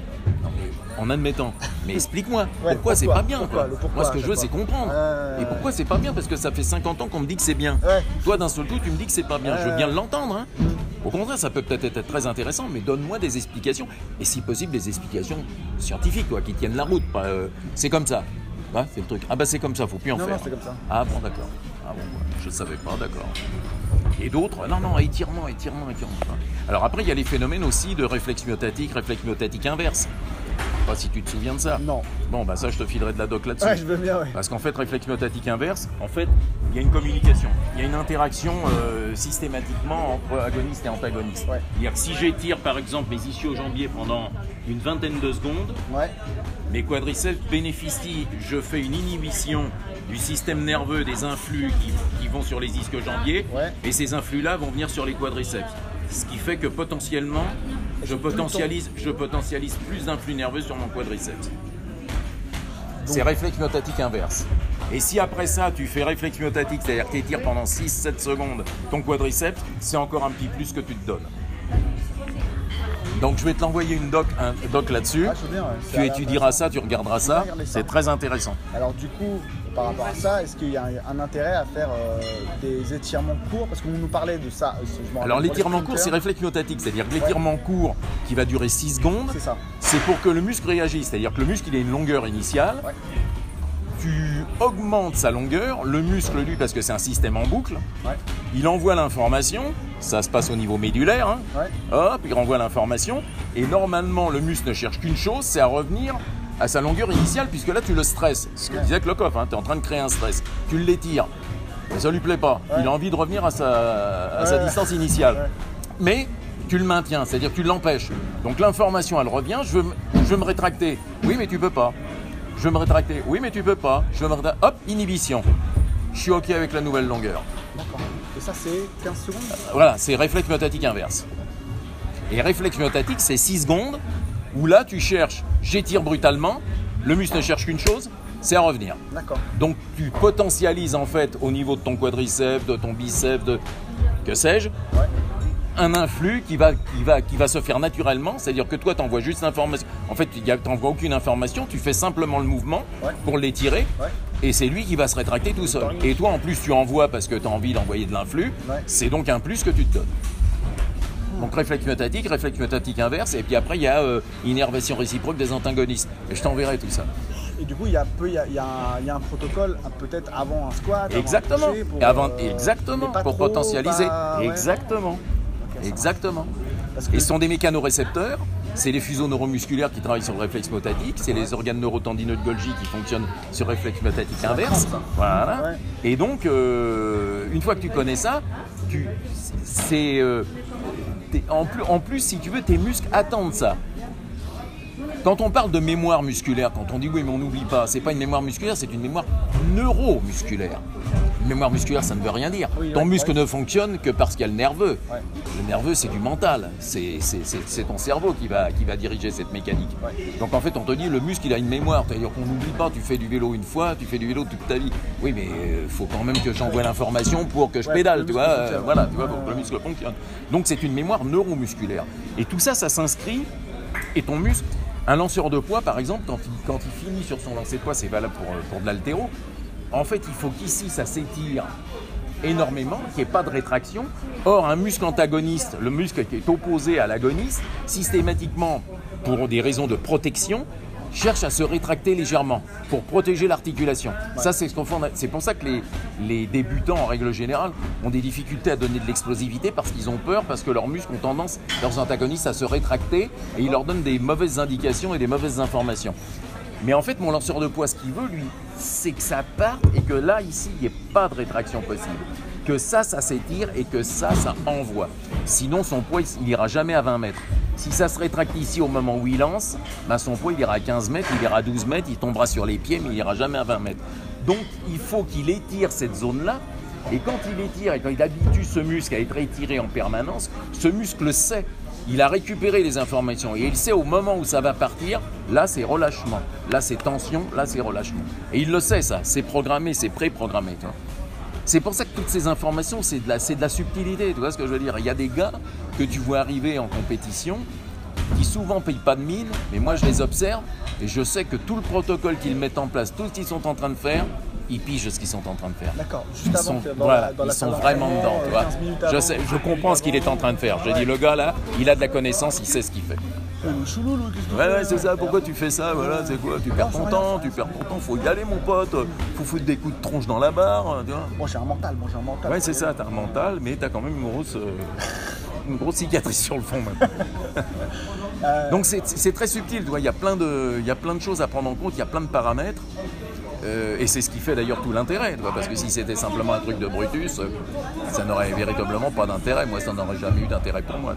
En admettant. Mais explique-moi, pourquoi, c'est pas bien Moi, ce que je veux, c'est comprendre. Et pourquoi c'est pas bien? Parce que ça fait 50 ans qu'on me dit que c'est bien. Toi, d'un seul coup, tu me dis que c'est pas bien. Je veux bien l'entendre. Hein. Mm. Au contraire, ça peut peut-être être très intéressant, mais donne-moi des explications. Et si possible, des explications scientifiques, quoi, qui tiennent la route. Euh, c'est comme ça. c'est le truc. Ah bah c'est comme ça, faut plus en faire. comme ça. Ah bon, d'accord. Ah bon, je savais pas, d'accord. Et d'autres, non, non, étirement, étirement, étirement. Alors après, il y a les phénomènes aussi de réflexe myotatique, réflexe myotatique inverse. Pas si tu te souviens de ça. Non. Bon, bah ça, je te filerai de la doc là-dessus. Ouais, je veux bien, ouais. Parce qu'en fait, réflexe myotatique inverse, en fait, il y a une communication. Il y a une interaction euh, systématiquement entre agoniste et antagoniste. Ouais. C'est-à-dire que si j'étire, par exemple, mes ischio-jambiers pendant une vingtaine de secondes, ouais. mes quadriceps bénéficient, je fais une inhibition du système nerveux, des influx qui, vont sur les ischio-jambiers, et ces influx-là vont venir sur les quadriceps. Ce qui fait que potentiellement, je potentialise, je potentialise plus d'influx nerveux sur mon quadriceps. C'est réflexe myotatique inverse. Et si après ça, tu fais réflexe myotatique, c'est-à-dire que tu étires pendant 6-7 secondes ton quadriceps, c'est encore un petit plus que tu te donnes. Donc je vais te l'envoyer une doc, un doc là-dessus. Ah, tu étudieras ça, tu regarderas ça. C'est très intéressant. Alors du coup, par rapport à ça, est-ce qu'il y a un, intérêt à faire euh, des étirements courts? Parce qu'on nous parlait de ça. Euh, Alors l'étirement court, c'est réflexe myotatique, c'est-à-dire que l'étirement court qui va durer 6 secondes, c'est pour que le muscle réagisse, c'est-à-dire que le muscle il a une longueur initiale. Tu augmentes sa longueur, le muscle lui, parce que c'est un système en boucle, il envoie l'information, ça se passe au niveau médulaire, hein. hop, il renvoie l'information, et normalement le muscle ne cherche qu'une chose, c'est à revenir à sa longueur initiale, puisque là tu le stresses. Ce que disait Klokov, hein, tu es en train de créer un stress. Tu l'étires, mais ça lui plaît pas. Il a envie de revenir à sa, sa distance initiale. Mais tu le maintiens, c'est-à-dire tu l'empêches. Donc l'information, elle revient, je veux, je veux me rétracter. Oui, mais tu peux pas. Je veux me rétracter. Oui, mais tu peux pas. Je veux me rétracter. Hop, inhibition. Je suis OK avec la nouvelle longueur. D'accord. Et ça, c'est 15 secondes? Voilà, c'est réflexe myotatique inverse. Et réflexe myotatique, c'est 6 secondes où là, tu cherches, j'étire brutalement, le muscle ne cherche qu'une chose, c'est à revenir. D'accord. Donc tu potentialises en fait au niveau de ton quadriceps, de ton biceps, de que sais-je, un influx qui va, qui, va, qui va se faire naturellement, c'est-à-dire que toi tu envoies juste l'information. En fait, tu n'envoies aucune information, tu fais simplement le mouvement pour l'étirer. Et c'est lui qui va se rétracter tout seul. Et toi, en plus, tu envoies parce que tu as envie d'envoyer de l'influx. C'est donc un plus que tu te donnes. Donc réflexe myotatique, réflexe myotatique inverse, et puis après il y a euh, innervation réciproque des antagonistes. Et je t'enverrai tout ça. Et du coup, il y a, y, a, y, a un protocole peut-être avant un squat. Exactement. pour, avant, euh, exactement. Pour potentialiser. Exactement. Exactement. Et ce sont des mécanorécepteurs. C'est les fuseaux neuromusculaires qui travaillent sur le réflexe myotatique, c'est les organes neurotendineux de Golgi qui fonctionnent sur le réflexe myotatique inverse. Voilà. Et donc, euh, une fois que tu connais ça, tu, c'est, euh, en, plus, si tu veux, tes muscles attendent ça. Quand on parle de mémoire musculaire, quand on dit oui mais on n'oublie pas, c'est pas une mémoire musculaire, c'est une mémoire neuromusculaire. Mémoire musculaire, ça ne veut rien dire. ton muscle ne fonctionne que parce qu'il y a le nerveux. Le nerveux, c'est du mental. C'est ton cerveau qui va, qui va diriger cette mécanique. Donc en fait, on te dit, le muscle, il a une mémoire. C'est-à-dire qu'on n'oublie pas, tu fais du vélo une fois, tu fais du vélo toute ta vie. Oui, mais il euh, faut quand même que j'envoie l'information pour que je pédale, tu vois. Euh, voilà, tu vois, pour que le muscle fonctionne. Donc c'est une mémoire neuromusculaire. Et tout ça, ça s'inscrit. Et ton muscle, un lanceur de poids, par exemple, quand il, quand il finit sur son lancer de poids, c'est valable pour, pour de l'altéro, en fait, il faut qu'ici, ça s'étire énormément, qu'il n'y ait pas de rétraction. Or, un muscle antagoniste, le muscle qui est opposé à l'agoniste, systématiquement, pour des raisons de protection, cherche à se rétracter légèrement pour protéger l'articulation. Ça, c'est ce qu'on C'est pour ça que les, débutants, en règle générale, ont des difficultés à donner de l'explosivité parce qu'ils ont peur, parce que leurs muscles ont tendance, leurs antagonistes, à se rétracter et ils leur donnent des mauvaises indications et des mauvaises informations. Mais en fait, mon lanceur de poids, ce qu'il veut, lui, c'est que ça parte et que là, ici, il n'y ait pas de rétraction possible. Que ça, ça s'étire et que ça, ça envoie. Sinon, son poids, il n'ira jamais à 20 mètres. Si ça se rétracte ici au moment où il lance, ben son poids il ira à 15 mètres, il ira à 12 mètres, il tombera sur les pieds, mais il n'ira jamais à 20 mètres. Donc il faut qu'il étire cette zone-là. Et quand il étire et quand il habitue ce muscle à être étiré en permanence, ce muscle sait. Il a récupéré les informations et il sait au moment où ça va partir, là c'est relâchement, là c'est tension, là c'est relâchement. Et il le sait ça, c'est programmé, c'est pré-programmé. C'est pour ça que toutes ces informations, c'est de, la, de la subtilité, tu vois ce que je veux dire? Il y a des gars que tu vois arriver en compétition qui souvent payent pas de mine, mais moi je les observe et je sais que tout le protocole qu'ils mettent en place, tout ce qu'ils sont en train de faire, ils pigent ce qu'ils sont en train de faire. D'accord. Ils sont, ils sont vraiment dedans. Tu vois. Je, sais, je comprends ce qu'il est en train de faire. Je dis, le gars là, il a de la connaissance, il sait ce qu'il fait. Ouais, ouais, c'est ça. Pourquoi tu fais ça Voilà, c'est quoi Tu perds ton temps, tu perds ton temps. Faut y aller, mon pote. Faut foutre des coups de tronche dans la barre. Moi, j'ai un mental. Moi, j'ai un mental. Ouais, c'est ça. T'as un mental, mais t'as quand même une grosse, euh, une grosse cicatrice sur le fond, même. Euh. Donc, c'est très subtil. Il y a plein de, il y a plein de choses à prendre en compte. Il y a plein de paramètres. Euh, et c'est ce qui fait d'ailleurs tout l'intérêt, parce que si c'était simplement un truc de Brutus, ça n'aurait véritablement pas d'intérêt. Moi, ça n'aurait jamais eu d'intérêt pour moi.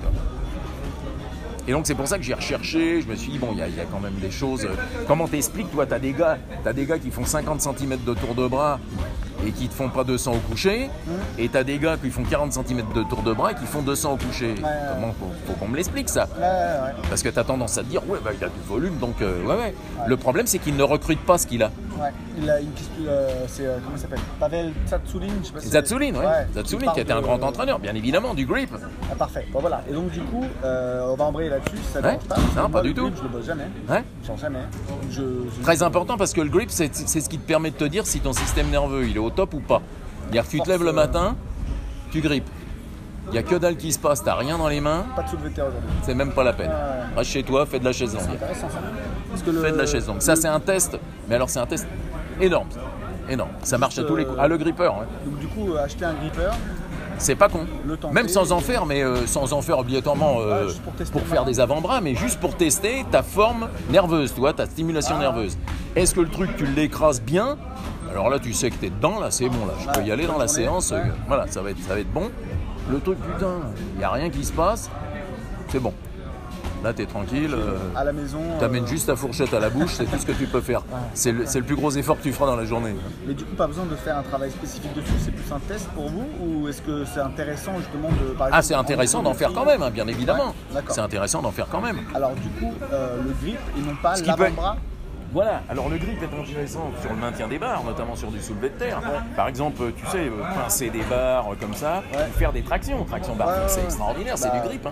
Et donc c'est pour ça que j'ai recherché, je me suis dit, bon, il y, a quand même des choses. Comment t'expliques, toi, t'as des gars, as des gars qui font 50 cm de tour de bras et qui te font pas 200 au coucher, mmh. et t'as des gars qui font 40 cm de tour de bras et qui font 200 au coucher. Comment faut, qu'on me l'explique ça Parce que t'as tendance à te dire, ouais, bah, il a du volume, donc euh, ouais, ouais. Le problème, c'est qu'il ne recrute pas ce qu'il a. Ouais, il a une euh, c'est euh, comment il s'appelle? Pavel Zatsulin, je sais pas si ouais. Qui était un grand entraîneur, bien évidemment, du grip. Ah, parfait. Bon voilà. Et donc du coup, on va embrayer là-dessus. Ça ne pas. Non, pas du tout. je le bosse jamais. Ouais. Jamais. Très important parce que le grip, c'est ce qui te permet de te dire si ton système nerveux il est top ou pas. Dire tu te lèves le matin, tu grippes. Il n'y a que dalle qui se passe, t'as rien dans les mains. Pas de soulevé de terre aujourd'hui. C'est même pas la peine. Reste chez toi, fais de la chaise longue. C'est intéressant ça. Fais de la chaise longue. Ça, c'est un test, mais alors c'est un test énorme. Énorme. Ça marche à tous les coups. Ah, le gripper. Hein. Donc, du coup, acheter un gripper. C'est pas con. Même sans en faire, mais euh, sans en faire obligatoirement euh, pour, faire des avant-bras, mais juste pour tester ta forme nerveuse, tu vois, ta stimulation ah. nerveuse. Est-ce que le truc, tu l'écrases bien Alors là, tu sais que tu es dedans, là, c'est bon, là, je peux y aller dans la séance. Euh, voilà, ça va, être, ça va être bon. Le truc, putain, il n'y a rien qui se passe, c'est bon. Là, tu es tranquille. Euh, à la maison. Tu amènes euh, juste ta fourchette à la bouche, c'est tout ce que tu peux faire. C'est le, le, plus gros effort que tu feras dans la journée. Mais du coup, pas besoin de faire un travail spécifique dessus, c'est plus un test pour vous Ou est-ce que c'est intéressant justement de. ah, c'est intéressant d'en faire quand même, hein, bien évidemment. c'est intéressant d'en faire quand même. Alors, du coup, euh, le grip et non pas l'avant-bras voilà, alors le grip est intéressant sur le maintien des barres, notamment sur du soulevé de terre. Par exemple, tu sais, euh, pincer des barres comme ça, faire des tractions. Traction barre, c'est extraordinaire, c'est du grip. Hein.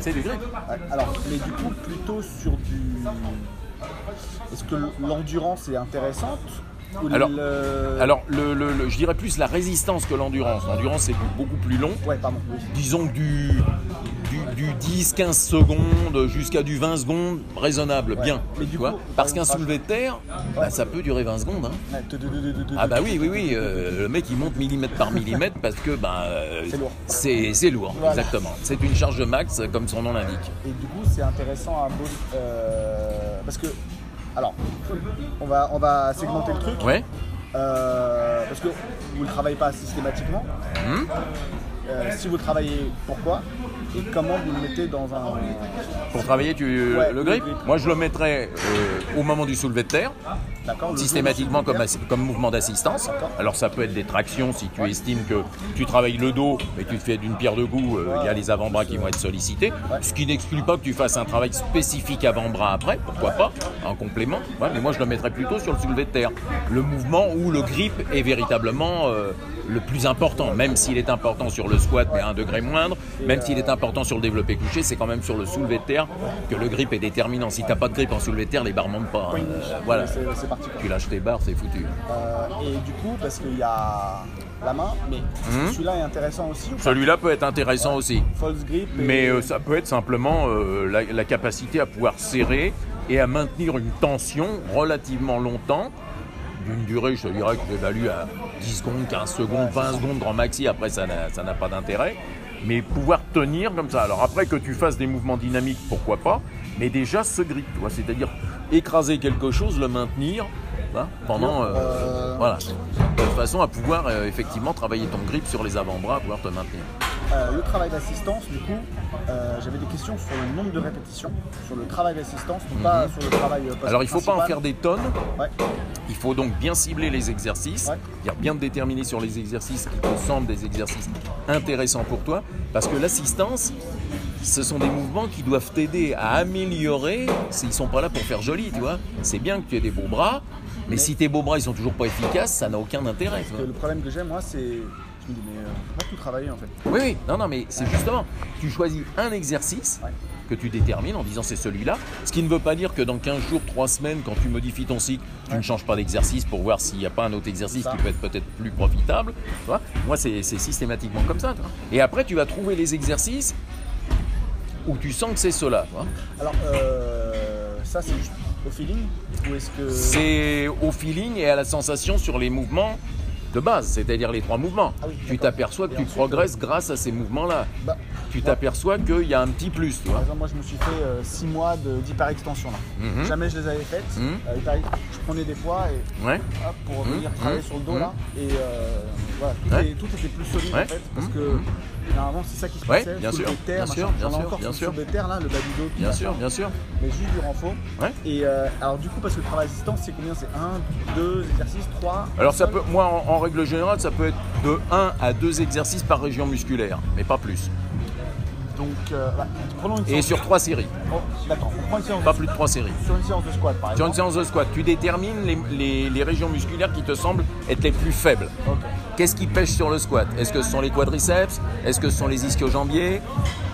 C'est du grip. Alors, mais du coup, plutôt sur du. Est-ce que l'endurance est intéressante alors, alors le, je dirais plus la résistance que l'endurance. L'endurance c'est beaucoup plus long. Ouais, pardon. Disons du, 10-15 secondes jusqu'à du 20 secondes, raisonnable, bien. Mais du coup, parce qu'un soulevé de terre, bah, ça peut durer 20 secondes. Hein. Ah bah oui, oui, oui. Euh, le mec il monte millimètre par millimètre parce que bah, c'est lourd. C'est lourd, exactement. C'est une charge max comme son nom l'indique. Et du coup, c'est intéressant à euh, parce que alors, on va, on va segmenter le truc. Ouais. Euh, parce que vous ne travaillez pas systématiquement. Hmm. Euh, si vous travaillez, pourquoi Et comment vous le mettez dans un. Pour travailler tu, le, grip Moi, je le mettrais euh, au moment du soulevé de terre, systématiquement comme, comme mouvement d'assistance. Alors, ça peut être des tractions si tu estimes que tu travailles le dos et tu te fais d'une pierre de goût, il y a les avant-bras qui vont être sollicités. Ce qui n'exclut pas que tu fasses un travail spécifique avant-bras après, pourquoi pas, en complément. mais moi, je le mettrais plutôt sur le soulevé de terre. Le mouvement où le grip est véritablement le plus important, même s'il est important sur le squat, mais à un degré moindre, même s'il est important sur le développé couché, c'est quand même sur le soulevé de terre que le grip est déterminant. Si tu n'as pas de grip en soulevé de terre, les barres montent pas. Hein. voilà. Tu lâches tes barres, c'est foutu. Euh, et du coup, parce qu'il y a la main, mais hmm? celui-là est intéressant aussi. Celui-là peut être intéressant aussi. False grip. Mais euh, ça peut être simplement euh, la, capacité à pouvoir serrer et à maintenir une tension relativement longtemps d'une durée, je te dirais que j'évalue à 10 secondes, 15 secondes, 20 secondes grand maxi, après ça n'a pas d'intérêt. Mais pouvoir tenir comme ça. Alors après que tu fasses des mouvements dynamiques, pourquoi pas, mais déjà ce grip, c'est-à-dire écraser quelque chose, le maintenir hein, pendant. Euh, euh. Voilà. De façon à pouvoir euh, effectivement travailler ton grip sur les avant-bras, pouvoir te maintenir. Euh, le travail d'assistance, du coup, euh, j'avais des questions sur le nombre de répétitions, sur le travail d'assistance, pas mhm. sur le travail. Euh, Alors il ne faut pas en faire des tonnes. Il faut donc bien cibler les exercices, bien déterminer sur les exercices qui te semblent des exercices intéressants pour toi, parce que l'assistance, ce sont des mouvements qui doivent t'aider à améliorer. Ils sont pas là pour faire joli, tu vois. C'est bien que tu aies des beaux bras, mais, si tes beaux bras ils sont toujours pas efficaces, ça n'a aucun intérêt. le problème que j'ai moi, c'est mais euh, pas tout travailler en fait. Oui, oui, non, non, mais c'est justement, tu choisis un exercice que tu détermines en disant c'est celui-là, ce qui ne veut pas dire que dans 15 jours, 3 semaines, quand tu modifies ton cycle, tu ne changes pas d'exercice pour voir s'il n'y a pas un autre exercice qui peut être peut-être plus profitable. Moi, c'est systématiquement comme ça. Et après, tu vas trouver les exercices où tu sens que c'est cela. Alors, euh, ça, c'est au feeling ou est-ce que... C'est au feeling et à la sensation sur les mouvements de base, c'est-à-dire les trois mouvements. Ah tu t'aperçois que tu progresses grâce à ces mouvements-là. Bah, tu t'aperçois qu'il y a un petit plus. Par exemple, moi je me suis fait 6 euh, mois d'hyper-extension là. Mhm. Jamais je les avais faites. Mhm. Euh, je prenais des poids et ouais. pour venir mhm. travailler sur le dos là. Et euh, voilà, tout, était, plus solide en fait. Parce que Généralement, c'est ça qui se passait. bien sûr, bien sûr, bien sûr, encore bien sûr. des terres là, le dos. Bien sûr, bien sûr. Mais juste du renfort. Et euh, alors du coup, parce que le travail assistance, c'est combien? C'est 1, 2 exercices, 3 Alors ça peut, moi, en, règle générale, ça peut être de 1 à 2 exercices par région musculaire, mais pas plus. Donc, euh, bah, prenons une Et sur 3 séries. Oh, D'accord, on prend une séance. Pas plus de 3 séries. Sur une séance de squat, par exemple. Sur une séance de squat, tu détermines les, les, régions musculaires qui te semblent être les plus faibles. Qu'est-ce qui pêche sur le squat? Est-ce que ce sont les quadriceps? Est-ce que ce sont les ischio-jambiers?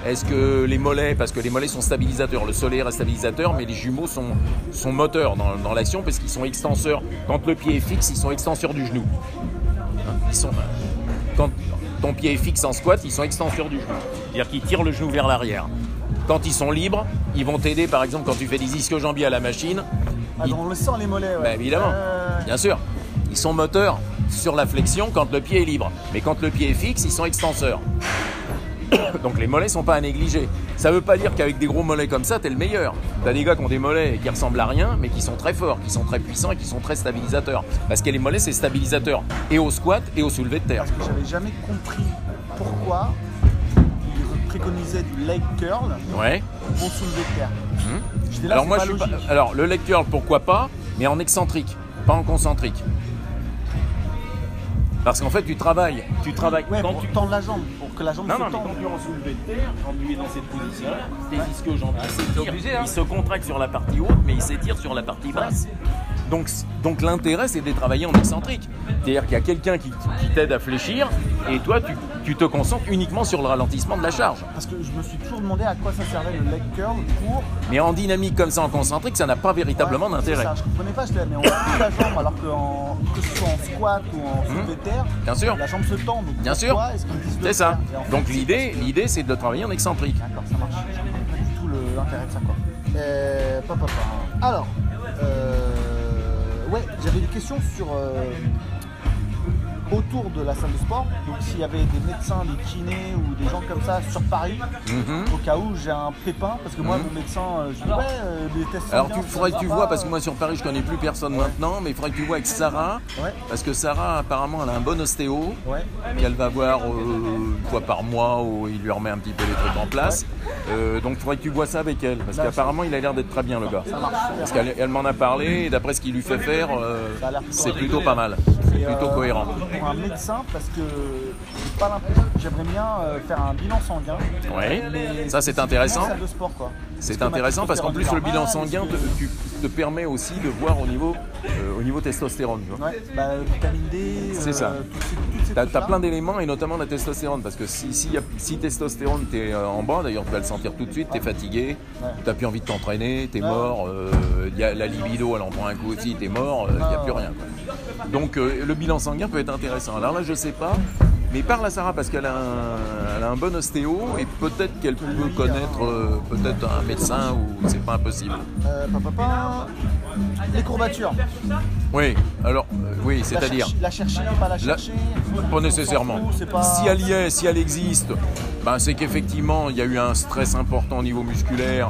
Est-ce que les mollets? Parce que les mollets sont stabilisateurs. Le solaire est stabilisateur, mais les jumeaux sont, sont moteurs dans, dans l'action parce qu'ils sont extenseurs. Quand le pied est fixe, ils sont extenseurs du genou. Hein, ils sont, quand ton pied est fixe en squat, ils sont extenseurs du genou. C'est-à-dire qu'ils tirent le genou vers l'arrière. Quand ils sont libres, ils vont t'aider, par exemple, quand tu fais des ischio-jambiers à la machine. Ah, on le sent les mollets, ouais. Ben, évidemment, bien sûr. Ils sont moteurs sur la flexion quand le pied est libre. Mais quand le pied est fixe, ils sont extenseurs. Donc les mollets sont pas à négliger. Ça veut pas dire qu'avec des gros mollets comme ça, t'es le meilleur. T'as des gars qui ont des mollets qui ressemblent à rien, mais qui sont très forts, qui sont très puissants et qui sont très stabilisateurs. Parce que les mollets, c'est stabilisateur et au squat et au soulevé de terre. Parce que j'avais jamais compris pourquoi ils préconisaient du leg curl ouais. au soulevé de terre. Mmh. alors moi, je suis pas... alors le leg curl, pourquoi pas, mais en excentrique, pas en concentrique. Parce qu'en fait, tu travailles. Tu travailles. quand tu tends la jambe pour que la jambe non, se non, quand tu es en soulevé de terre, quand tu es dans cette position-là, tes ischio-jambiers s'étirent. Ils se contractent sur la partie haute, mais ils s'étirent sur la partie basse. Donc, donc l'intérêt, c'est de travailler en excentrique. C'est-à-dire qu'il y a quelqu'un qui, t'aide à fléchir et toi, tu, te concentres uniquement sur le ralentissement de la charge. Parce que je me suis toujours demandé à quoi ça servait le leg curl pour. Mais en dynamique comme ça, en concentrique, ça n'a pas véritablement d'intérêt. Je comprenais pas, je mais on pousse la jambe alors que, que ce soit en squat ou en mmh. soulevé terre, Bien sûr. la jambe se tend. Donc Bien sûr. C'est ça. donc l'idée, l'idée, c'est de travailler en excentrique. D'accord, ça marche. Je comprends pas du tout l'intérêt de ça, quoi. Euh, papa, Alors, euh, ouais, j'avais une question sur euh, autour de la salle de sport. Donc s'il y avait des médecins, des kinés ou des gens comme ça sur Paris, mhm. au cas où j'ai un pépin, parce que moi mhm. mon médecin, euh, je dis ouais, euh, les tests. Alors tu faudrait que tu vois, parce que moi sur Paris je connais plus personne maintenant, mais il faudrait que tu vois avec Sarah, parce que Sarah apparemment elle a un bon ostéo, qu'elle va voir une fois par mois où il lui remet un petit peu les trucs en place. donc il faudrait que tu vois ça avec elle, parce qu'apparemment il a l'air d'être très bien le gars. Parce qu'elle m'en a parlé et d'après ce qu'il lui fait faire, c'est plutôt pas mal, c'est plutôt cohérent un médecin parce que pas l'impression. J'aimerais bien euh, faire un bilan sanguin. Oui, ça c'est intéressant. C'est intéressant parce qu'en plus le bilan sanguin te, permet aussi de voir au niveau, euh, au niveau testostérone. Ouais, bah, vitamine D. C'est ça. Tu as, plein d'éléments et notamment la testostérone parce que si, si, si testostérone tu es euh, en bas, d'ailleurs tu vas le sentir tout de suite, tu es fatigué, tu n'as plus envie de t'entraîner, tu es mort, y a la libido elle en prend un coup aussi, tu es mort, il n'y a plus rien. Donc le bilan sanguin peut être intéressant. Alors là je sais pas, mais parle à Sarah parce qu'elle a, un bon ostéo et peut-être qu'elle peut connaître euh, peut-être un médecin ou c'est pas impossible. Euh, Les courbatures. Oui, alors euh, oui, c'est-à-dire. La, chercher, pas la chercher. pas nécessairement. Si elle y est, si elle existe, ben, c'est qu'effectivement il y a eu un stress important au niveau musculaire,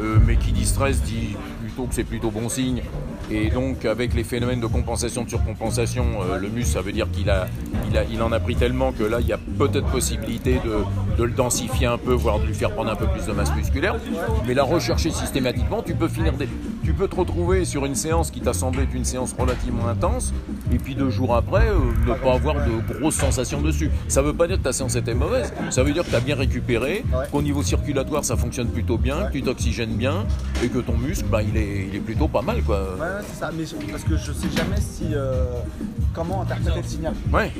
euh, mais qui dit stress dit plutôt que c'est plutôt bon signe. Et donc, avec les phénomènes de compensation, de surcompensation, euh, le muscle, ça veut dire qu'il en a pris tellement que là, il y a peut-être possibilité de, de, le densifier un peu, voire de lui faire prendre un peu plus de masse musculaire. Mais la rechercher systématiquement, tu peux finir des, tu peux te retrouver sur une séance qui t'a semblé être une séance relativement intense, et puis deux jours après, euh, ne pas avoir de grosses sensations dessus. Ça ne veut pas dire que ta séance était mauvaise, ça veut dire que tu as bien récupéré, qu'au niveau circulatoire ça fonctionne plutôt bien, que tu t'oxygènes bien, et que ton muscle, bah, il, est, il est plutôt pas mal. Quoi. Ouais, c'est ça, mais parce que je sais jamais si. Euh, comment interpréter le signal. Ouais.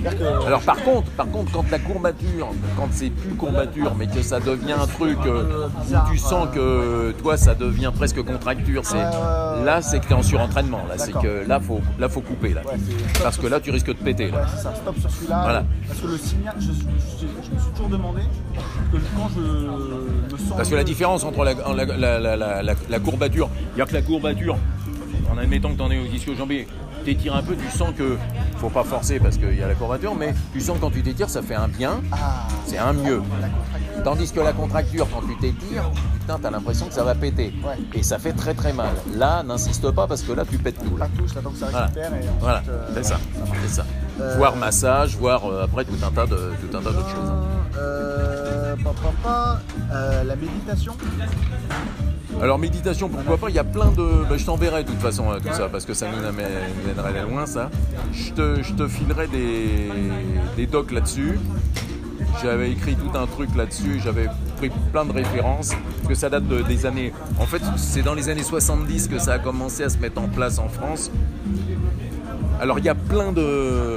Alors par contre, par contre, quand la courbature, quand c'est plus courbature, mais que ça devient un truc euh, où tu sens que toi ça devient presque contracture, c'est là c'est que tu es en surentraînement. Là, c'est que là faut, là faut couper là. Parce que là tu risques de péter. Là. c'est ça, stop sur celui-là. Voilà. Parce que le signal, je, me suis toujours demandé que quand je me sens. Parce que la différence entre la, la, courbature, il y a que la courbature, en admettant que tu en es au ischio-jambier, t'étires un peu, tu sens que faut pas forcer parce qu'il y a la courbature, mais tu sens que quand tu t'étires, ça fait un bien, ah. c'est un mieux. Tandis que la contracture, quand tu t'étires, putain, t'as l'impression que ça va péter. Et ça fait très très mal. Là, n'insiste pas parce que là, tu pètes tout. Là. voilà. Euh, c'est ça. c'est ça. Euh, voir massage, voir euh, après tout un tas de tout un tas d'autres choses. Euh, la méditation. Alors méditation, pourquoi pas? Il y a plein de... Bah, je t'enverrai de toute façon tout ça, parce que ça nous mènerait loin ça. Je te, je te filerai des, des docs là-dessus. J'avais écrit tout un truc là-dessus, j'avais pris plein de références, parce que ça date des années... En fait, c'est dans les années 70 que ça a commencé à se mettre en place en France. Alors il y a plein de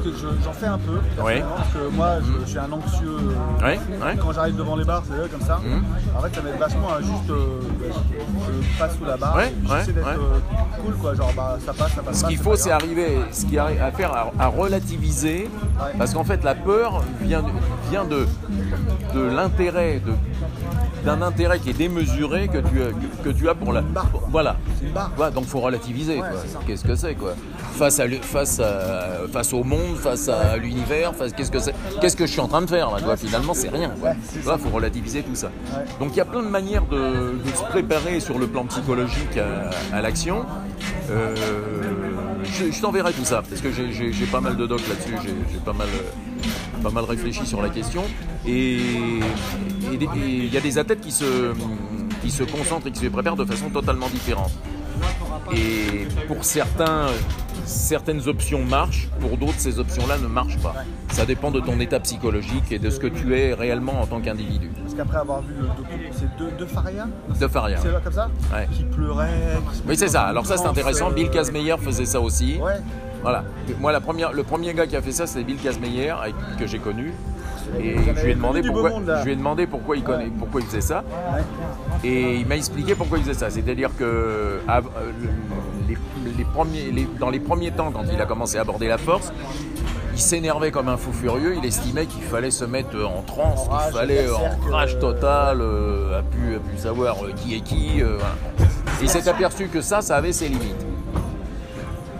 que j'en fais un peu. Parce que moi, je, suis un anxieux. Euh, quand j'arrive devant les bars, c'est comme ça. Mhm. En fait, ça être vachement à juste. Euh, je passe sous la barre. J'essaie d'être euh, cool, quoi. Genre, bah, ça passe, ça passe. Ce qu'il faut, c'est arriver, ce qui arrive à faire, à, relativiser. Parce qu'en fait, la peur vient, vient de, de l'intérêt de d'un intérêt qui est démesuré que tu, que, tu as pour la. Voilà. Voilà, donc faut relativiser. Qu'est-ce que c'est quoi? Face, à, face, à, face au monde, face à l'univers, face, qu'est-ce que c'est? Qu'est-ce que je suis en train de faire là Finalement, c'est rien. Il faut relativiser tout ça. Donc il y a plein de manières de, se préparer sur le plan psychologique à, l'action. Euh, je, t'enverrai tout ça parce que j'ai pas mal de docs là-dessus. J'ai pas mal pas mal réfléchi sur la question. Et il y a des athlètes qui se, qui se concentrent et qui se préparent de façon totalement différente. Et pour certains, certaines options marchent, pour d'autres, ces options-là ne marchent pas. Ça dépend de ton état psychologique et de ce que tu es réellement en tant qu'individu. Parce qu'après avoir vu le documentaire, c'est de, de Faria De Faria. C'est comme ça Qui pleurait. oui, c'est ça. Alors ça, c'est intéressant. Bill Kazmeyer faisait ça aussi. Ouais. Voilà. Moi, la première, le premier gars qui a fait ça, c'est Bill Kazmeyer, que j'ai connu. Et je lui ai demandé pourquoi, je lui ai demandé pourquoi il connaît, pourquoi il faisait ça. Et il m'a expliqué pourquoi il faisait ça. C'est-à-dire que euh, les, premiers, dans les premiers temps, quand il a commencé à aborder la force, il s'énervait comme un fou furieux. Il estimait qu'il fallait se mettre en transe, qu'il fallait en crash total, euh, a, pu, pu savoir euh, qui est qui. il s'est aperçu que ça, ça avait ses limites.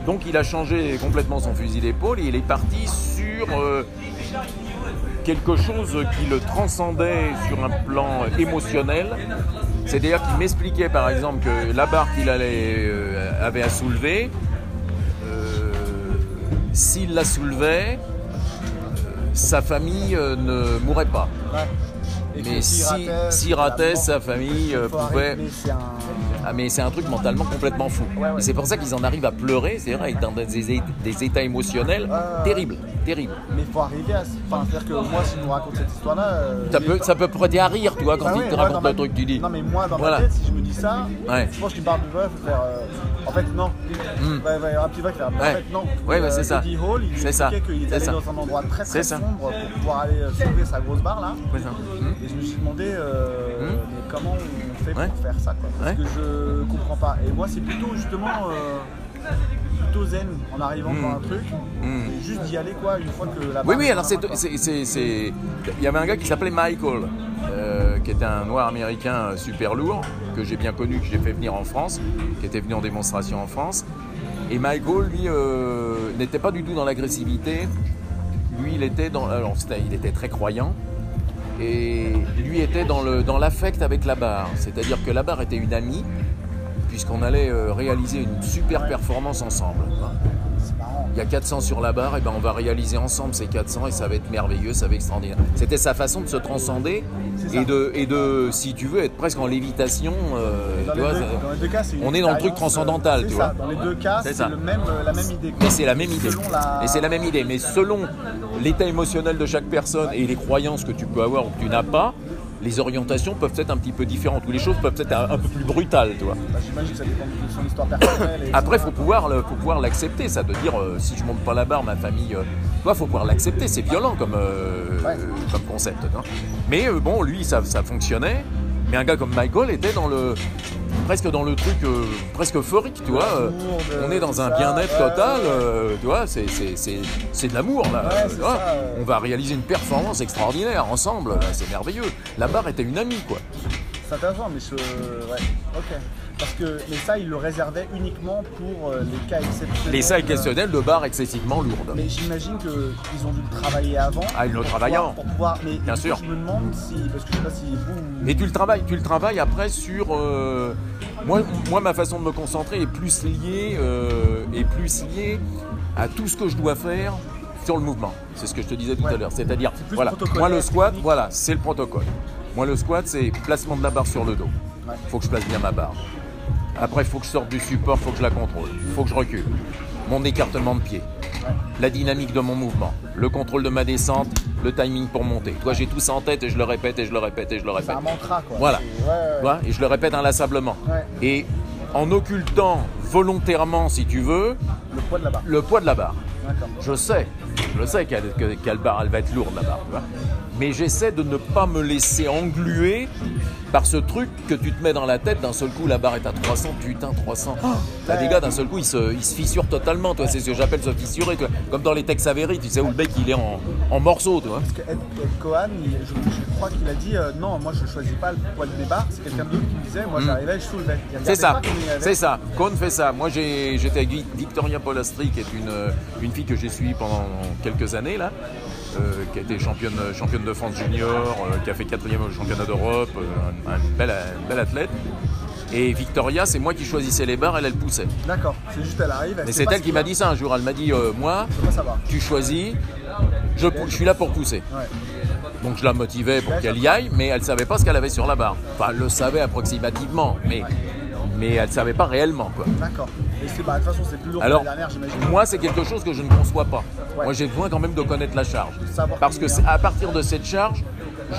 Donc il a changé complètement son fusil d'épaule et il est parti sur quelque chose qui le transcendait sur un plan émotionnel. C'est-à-dire qu'il m'expliquait par exemple que la barre qu'il euh, avait à soulever, euh, s'il la soulevait, euh, sa famille ne mourrait pas. Mais s'il ratait, sa famille pouvait. Ah, mais c'est un truc mentalement complètement fou. C'est pour ça qu'ils en arrivent à pleurer, c'est vrai, dans des, états émotionnels terribles, terribles. Mais il faut arriver à. Enfin, c'est-à-dire que moi, si je nous raconte cette histoire-là. Euh, ça, peut, ça peut prêter à rire, tu vois, quand ah il te raconte le truc, tu dis. Non, mais moi, dans ma tête, si je me dis ça, je pense qu'il parle de veuf, faire. Euh, en fait, non. Mm. Ouais, ouais, un petit faire. En fait, non. Ouais, bah, c'est ça. Hall, il expliquait qu'il est allé dans un endroit très très sombre pour pouvoir aller euh, sauver sa grosse barre là. Et je me suis demandé, mm. mais comment on fait pour faire ça, quoi. Parce que je comprends pas. Et moi, c'est plutôt justement plutôt zen en arrivant dans un truc. Mm. juste d'y aller quoi une fois que la Oui, oui, alors c'est. Il y avait un gars qui s'appelait Michael. Euh, qui était un noir américain euh, super lourd, que j'ai bien connu, que j'ai fait venir en France, qui était venu en démonstration en France. Et Michael, lui, euh, n'était pas du tout dans l'agressivité. Lui, il était dans. Alors, il était très croyant. Et lui était dans l'affect avec la barre. C'est-à-dire que la barre était une amie, puisqu'on allait réaliser une super performance ensemble il y a 400 sur la barre, et ben on va réaliser ensemble ces 400 et ça va être merveilleux, ça va être extraordinaire. C'était sa façon de se transcender et de, et de, si tu veux, être presque en lévitation. Euh, on est dans le truc transcendantal, tu vois. Dans les deux cas, c'est même, euh, la même idée. Mais c'est la même idée. Et c'est la même idée. Mais selon l'état émotionnel de chaque personne et les croyances que tu peux avoir ou que tu n'as pas, les orientations peuvent être un petit peu différentes, ou les choses peuvent être un, peu plus brutales, tu vois. Bah, j'imagine que ça dépend de son histoire personnelle. Après, il faut pouvoir, faut pouvoir l'accepter, ça, de dire euh, si je monte pas la barre, ma famille. Euh, il faut pouvoir l'accepter, c'est violent comme, euh, comme concept. Mais bon, lui, ça, ça fonctionnait. Mais un gars comme Michael était dans le presque dans le truc euh, presque euphorique, tu vois. on est dans un bien-être total, euh, tu vois, c'est, de l'amour là. on va réaliser une performance extraordinaire ensemble, c'est merveilleux. La barre était une amie, quoi. C'est intéressant, mais je. Ouais, ok. Parce que, mais ça, ils le réservaient uniquement pour euh, les cas exceptionnels. Les cas exceptionnels de barres excessivement lourdes. Mais j'imagine qu'ils ont dû le travailler avant. Ah, ils l'ont travaillé avant. Pour pouvoir, mais Bien sûr. je me demande si. Parce que je sais pas si vous. Mais tu le travailles, tu le travailles après sur. Euh, moi, moi, ma façon de me concentrer est plus liée, euh, est plus liée à tout ce que je dois faire sur le mouvement. C'est ce que je te disais tout à l'heure. C'est-à-dire, voilà, moi le squat, voilà, c'est le protocole. Moi, le squat, c'est placement de la barre sur le dos. Il faut que je place bien ma barre. Après, il faut que je sorte du support, il faut que je la contrôle. Il faut que je recule. Mon écartement de pied. La dynamique de mon mouvement. Le contrôle de ma descente. Le timing pour monter. Toi, j'ai tout ça en tête et je le répète et je le répète et je le répète. C'est un mantra, quoi. Voilà. Et je le répète inlassablement. Et en occultant volontairement, si tu veux, le poids de la barre. Le poids de la barre. Je sais, je sais quelle, barre elle va être lourde la barre, mais j'essaie de ne pas me laisser engluer par ce truc que tu te mets dans la tête, d'un seul coup la barre est à 300, putain 300. T'as des gars d'un seul coup ils se, ils se fissurent totalement, toi, c'est ce que j'appelle se fissurer, comme dans les textes avérés, tu sais où le mec il est en, en morceaux, toi. Parce que Ed, Cohen, je, crois qu'il a dit euh, non, moi je choisis pas le poids de mes barres, c'est quelqu'un d'autre qui me disait, moi mm. j'arrivais, je soulevais. C'est ça, c'est ça, Cohen fait ça. Moi j'étais avec Victoria Polastri, qui est une, une fille que j'ai suivie pendant quelques années là. Euh, qui a été championne, championne de France junior, euh, qui a fait quatrième au championnat d'Europe, euh, un, bel, athlète. Et Victoria, c'est moi qui choisissais les barres, elle, elle poussait. D'accord, c'est juste elle arrive. Mais c'est elle qui m'a dit ça un jour. Elle m'a dit Moi, tu choisis, je, suis là pour pousser. Donc je la motivais pour qu'elle y aille, mais elle ne savait pas ce qu'elle avait sur la barre. Enfin, elle le savait approximativement, mais mais elle ne savait pas réellement. D'accord. Et bah, de toute façon, c'est plus lourd Alors, que la dernière, j'imagine. Moi, c'est quelque chose que je ne conçois pas. Moi, j'ai besoin quand même de connaître la charge. Parce que à partir de cette charge,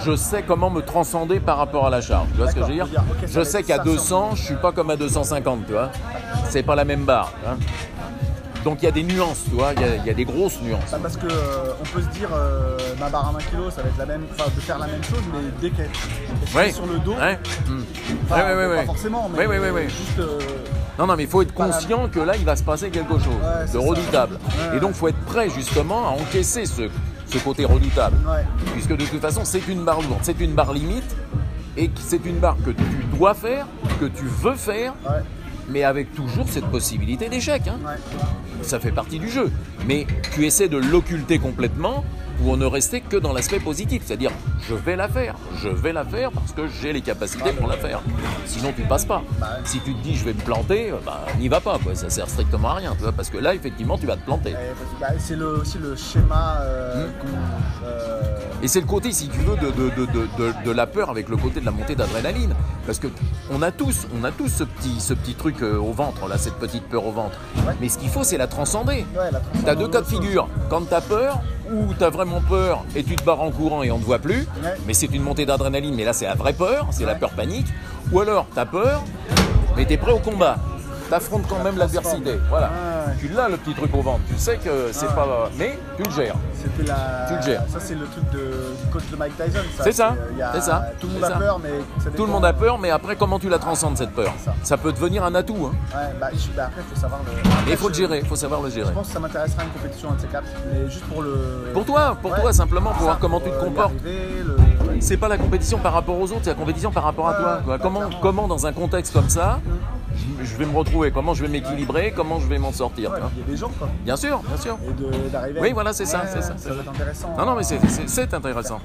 je sais comment me transcender par rapport à la charge. Tu vois ce que je veux dire, Je sais qu'à 200, je suis pas comme à 250, tu vois. C'est pas la même barre. Donc il y a des nuances, tu vois, il y, a des grosses nuances. Bah, parce que euh, on peut se dire euh, ma barre à 20 kg ça va être la même, enfin de faire la même chose, mais dès qu'elle est sur le dos, ouais. Pas forcément, mais juste. Euh, non, non, mais il faut être conscient que là, il va se passer quelque chose de redoutable. Et donc, il faut être prêt justement à encaisser ce, ce côté redoutable. Puisque de toute façon, c'est une barre lourde, c'est une barre limite, et c'est une barre que tu dois faire, que tu veux faire, mais avec toujours cette possibilité d'échec. Hein. Ça fait partie du jeu. Mais tu essaies de l'occulter complètement pour ne rester que dans l'aspect positif, c'est-à-dire je vais la faire, je vais la faire parce que j'ai les capacités pour la faire. Sinon tu ne passes pas. Si tu te dis je vais me planter, bah, n'y va pas, quoi. ça sert strictement à rien, tu vois, parce que là effectivement tu vas te planter. Bah, c'est aussi le schéma. Euh, euh, Et c'est le côté, si tu veux, de, de, la peur avec le côté de la montée d'adrénaline. Parce que on a tous, on a tous ce petit, ce petit truc euh, au ventre, là, cette petite peur au ventre. Mais ce qu'il faut, c'est la transcender. tu as deux cas de figure. Quand tu as peur, ou tu as vraiment peur et tu te barres en courant et on ne te voit plus, mais c'est une montée d'adrénaline, mais là c'est la vraie peur, c'est la peur panique. Ou alors tu as peur, mais tu es prêt au combat t'affrontes quand même l'adversité. Voilà. Tu l'as le petit truc au ventre. Tu sais que c'est pas. Mais tu le gères. C'était la. Tu le gères. Ça, c'est le truc de, du coach de Mike Tyson. C'est ça. C'est ça. Tout le monde a peur, mais. Tout le monde a peur, mais après, comment tu la transcendes cette peur? Ça. peut devenir un atout. Hein. Ouais, bah, bah après, il faut savoir le. il faut le gérer, il faut savoir le gérer. Je pense que ça m'intéressera une compétition, un de ces quatre, mais juste pour le. Pour toi, pour toi, simplement, pour voir comment tu te euh, comportes. C'est pas la compétition par rapport aux autres, c'est la compétition par rapport à toi. Comment, comment, dans un contexte comme ça, je vais me retrouver, comment je vais m'équilibrer, comment je vais m'en sortir? il y a des gens, quoi. Bien sûr, bien sûr. Et d'arriver. Oui, voilà, c'est ça, c'est ça. Ça va être intéressant. Non, non, mais c'est intéressant.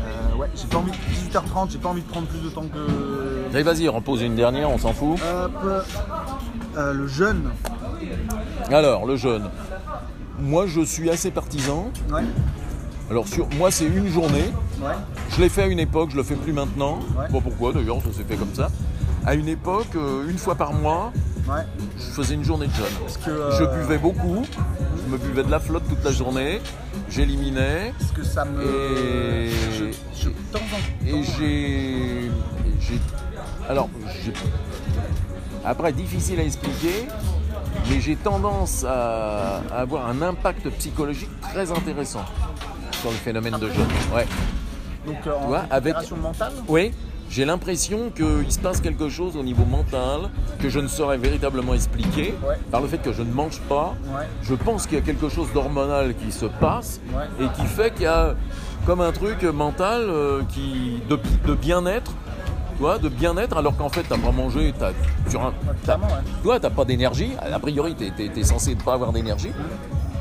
Euh, ouais, j'ai pas envie de 18h30, j'ai pas envie de prendre plus de temps que. Allez, vas-y, repose une dernière, on s'en fout. Euh, le jeûne. Alors, le jeûne. Moi, je suis assez partisan. Ouais. Alors, sur, moi, c'est une journée. Ouais. Je l'ai fait à une époque, je le fais plus maintenant. Ouais. Pas pourquoi d'ailleurs, ça s'est fait comme ça à une époque, euh, une fois par mois, je faisais une journée de jeûne. Je euh, buvais beaucoup, je me buvais de la flotte toute la journée, j'éliminais. Parce que ça me. Et, et j'ai. Alors, après, difficile à expliquer, mais j'ai tendance à, avoir un impact psychologique très intéressant sur le phénomène de jeûne. Ouais. Donc, euh, en avec... mentale? Oui, j'ai l'impression qu'il se passe quelque chose au niveau mental que je ne saurais véritablement expliquer par le fait que je ne mange pas. Je pense qu'il y a quelque chose d'hormonal qui se passe et qui fait qu'il y a comme un truc mental euh, qui, de, bien-être. Tu de bien-être, alors qu'en fait, tu n'as pas mangé, tu n'as pas d'énergie. A priori, tu es, censé ne pas avoir d'énergie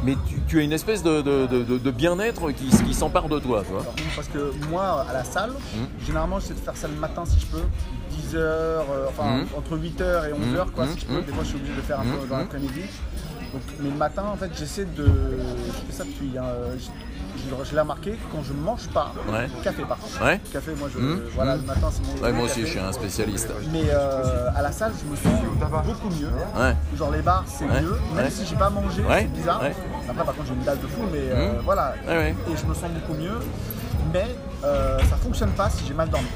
mais tu, as une espèce de, bien-être qui, qui s'empare de toi, toi. Parce que moi, à la salle, mmh. généralement, j'essaie de faire ça le matin si je peux. 10 h euh, enfin mmh. entre 8h et 11h, quoi, si je peux. Des fois, je suis obligé de le faire un peu dans l'après-midi. mais le matin, en fait, j'essaie de. Je fais ça depuis. Hein, je l'ai remarqué, quand je mange pas, café par contre. Ouais. Café, moi, je, mmh. voilà, le matin, c'est mon. Ouais, moi aussi, je suis un spécialiste. Mais euh, à la salle, je me sens beaucoup mieux. Genre les bars, c'est mieux. Même si j'ai pas mangé, c'est bizarre. Après, par contre, j'ai une dalle de fou, mais euh, mmh. voilà. Et je me sens beaucoup mieux. Mais euh, ça fonctionne pas si j'ai mal dormi.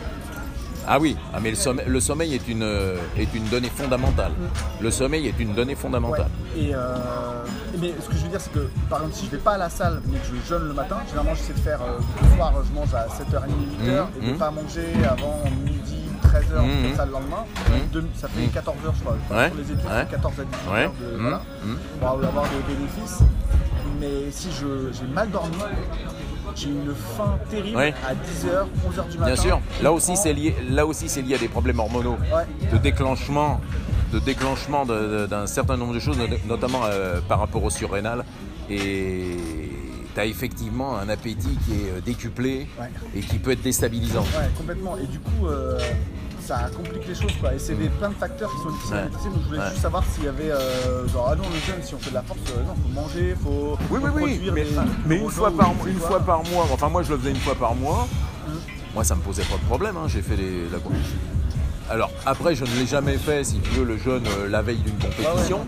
Ah oui, ah, mais le sommeil, le sommeil est, une, est une donnée fondamentale. Le sommeil est une donnée fondamentale. Et, euh, mais ce que je veux dire, c'est que par exemple, si je vais pas à la salle, mais que je jeûne le matin, généralement j'essaie de faire euh, le soir, je mange à 7h30, 8h, mmh, et de ne mmh. pas manger avant midi, 13h, mmh, ça le lendemain. ça fait 14h, je crois. Ouais, pour les études, ouais. 14 à 18h. Ouais. De, voilà, pour avoir des bénéfices. Mais si j'ai mal dormi, j'ai une faim terrible à 10h, 11h du matin. Bien sûr, là aussi c'est lié, là aussi c'est lié à des problèmes hormonaux, de déclenchement, de déclenchement d'un certain nombre de choses, notamment euh, par rapport au surrénal. Et tu as effectivement un appétit qui est euh, décuplé et qui peut être déstabilisant. Ouais, complètement. Et du coup, euh, ça complique les choses quoi. Et c'est des, plein de facteurs qui sont difficiles à maîtriser. Donc je voulais juste savoir s'il y avait euh, genre ah non le jeûne si on fait de la force, euh, non faut manger, faut, oui, oui, oui. mais, mais une fois par une fois par mois, enfin moi je le faisais une fois par mois. Hum. Moi ça me posait pas de problème, hein. j'ai fait les, la Alors après, je ne l'ai jamais fait, si tu veux, le jeûne la veille d'une compétition.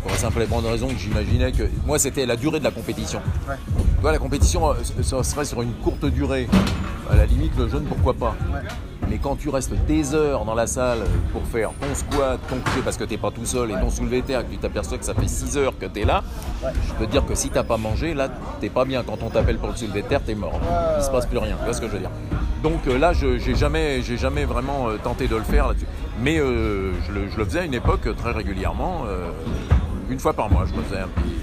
Pour la simple et bonne raison que j'imaginais que. Moi, c'était la durée de la compétition. Ouais. Tu vois, la compétition, ça serait sur une courte durée. À la limite, le jeûne, pourquoi pas? Mais quand tu restes des heures dans la salle pour faire ton squat, ton coucher parce que tu n'es pas tout seul et ton soulevé terre, que tu t'aperçois que ça fait 6 heures que tu es là, je peux te dire que si tu n'as pas mangé, là, t'es pas bien. Quand on t'appelle pour le soulevé terre, tu es mort. Il se passe plus rien. Tu vois ce que je veux dire? Donc euh, là, je n'ai jamais, jamais vraiment euh, tenté de le faire là-dessus. Mais euh, je, le, faisais à une époque très régulièrement. une fois par mois, je me faisais un petit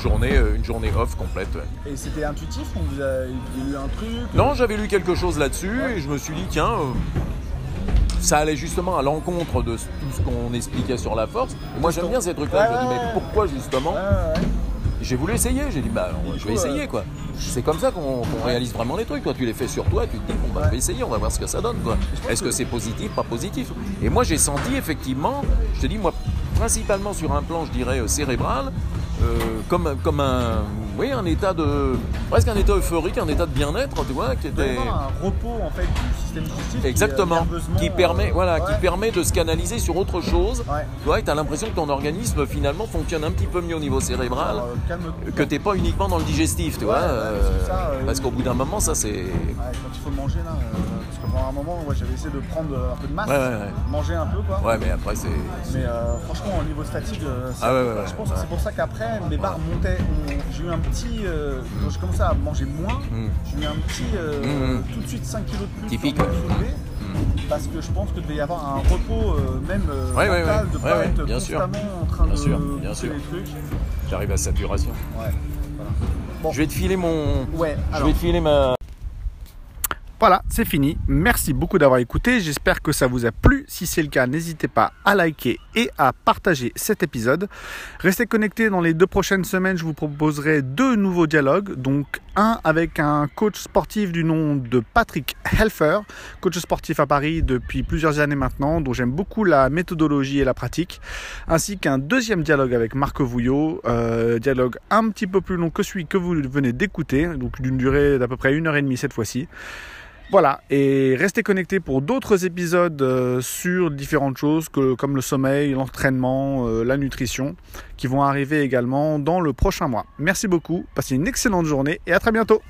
journée, euh, une journée off complète. Et c'était intuitif On vous a lu un truc Non, j'avais lu quelque chose là-dessus et je me suis dit, tiens, euh, ça allait justement à l'encontre de tout ce qu'on expliquait sur la force. Et moi, j'aime bien ces trucs-là. je me dis, mais pourquoi justement j'ai voulu essayer, j'ai dit bah je vais essayer quoi. C'est comme ça qu'on réalise vraiment les trucs. Toi tu les fais sur toi, tu te dis bon bah je vais essayer, on va voir ce que ça donne quoi. Est-ce que c'est positif, pas positif? Et moi j'ai senti effectivement, je te dis moi principalement sur un plan je dirais euh, cérébral, euh, comme, comme un, oui, un état de. presque un état euphorique, un état de bien-être, tu vois, qui était. un repos en fait du système digestif. Exactement. Qui, permet, euh, voilà, qui permet de se canaliser sur autre chose. Tu vois, tu as l'impression que ton organisme finalement fonctionne un petit peu mieux au niveau cérébral. Euh, que tu n'es pas uniquement dans le digestif, tu vois. parce qu'au bout d'un moment, ça c'est. quand il faut manger là pendant un moment, j'avais essayé de prendre un peu de masse, manger un peu quoi. Ouais, mais après c'est. Mais euh, franchement, au niveau statique, euh, ah je pense que c'est pour ça qu'après mes barres montaient. J'ai eu un petit. Euh, quand je commençais à manger moins, hmm. j'ai eu un petit. Hmm, hmm. Tout de suite 5 kilos de plus. Typique. parce que je pense que devait y avoir un repos même mental de pas être bien constamment en train bien de sûr, bien sûr. les trucs. J'arrive à saturation. Ouais. Bon. Je vais te filer mon. Ouais. Je vais te filer ma. Voilà, c'est fini. Merci beaucoup d'avoir écouté. J'espère que ça vous a plu. Si c'est le cas, n'hésitez pas à liker et à partager cet épisode. Restez connectés dans les deux prochaines semaines. Je vous proposerai deux nouveaux dialogues. Donc un avec un coach sportif du nom de Patrick Helfer, coach sportif à Paris depuis plusieurs années maintenant, dont j'aime beaucoup la méthodologie et la pratique, ainsi qu'un deuxième dialogue avec Marc Vouillot, euh, dialogue un petit peu plus long que celui que vous venez d'écouter, donc d'une durée d'à peu près une heure et demie cette fois-ci. Voilà, et restez connectés pour d'autres épisodes euh, sur différentes choses comme le sommeil, l'entraînement, euh, la nutrition, qui vont arriver également dans le prochain mois. Merci beaucoup, passez une excellente journée et à très bientôt.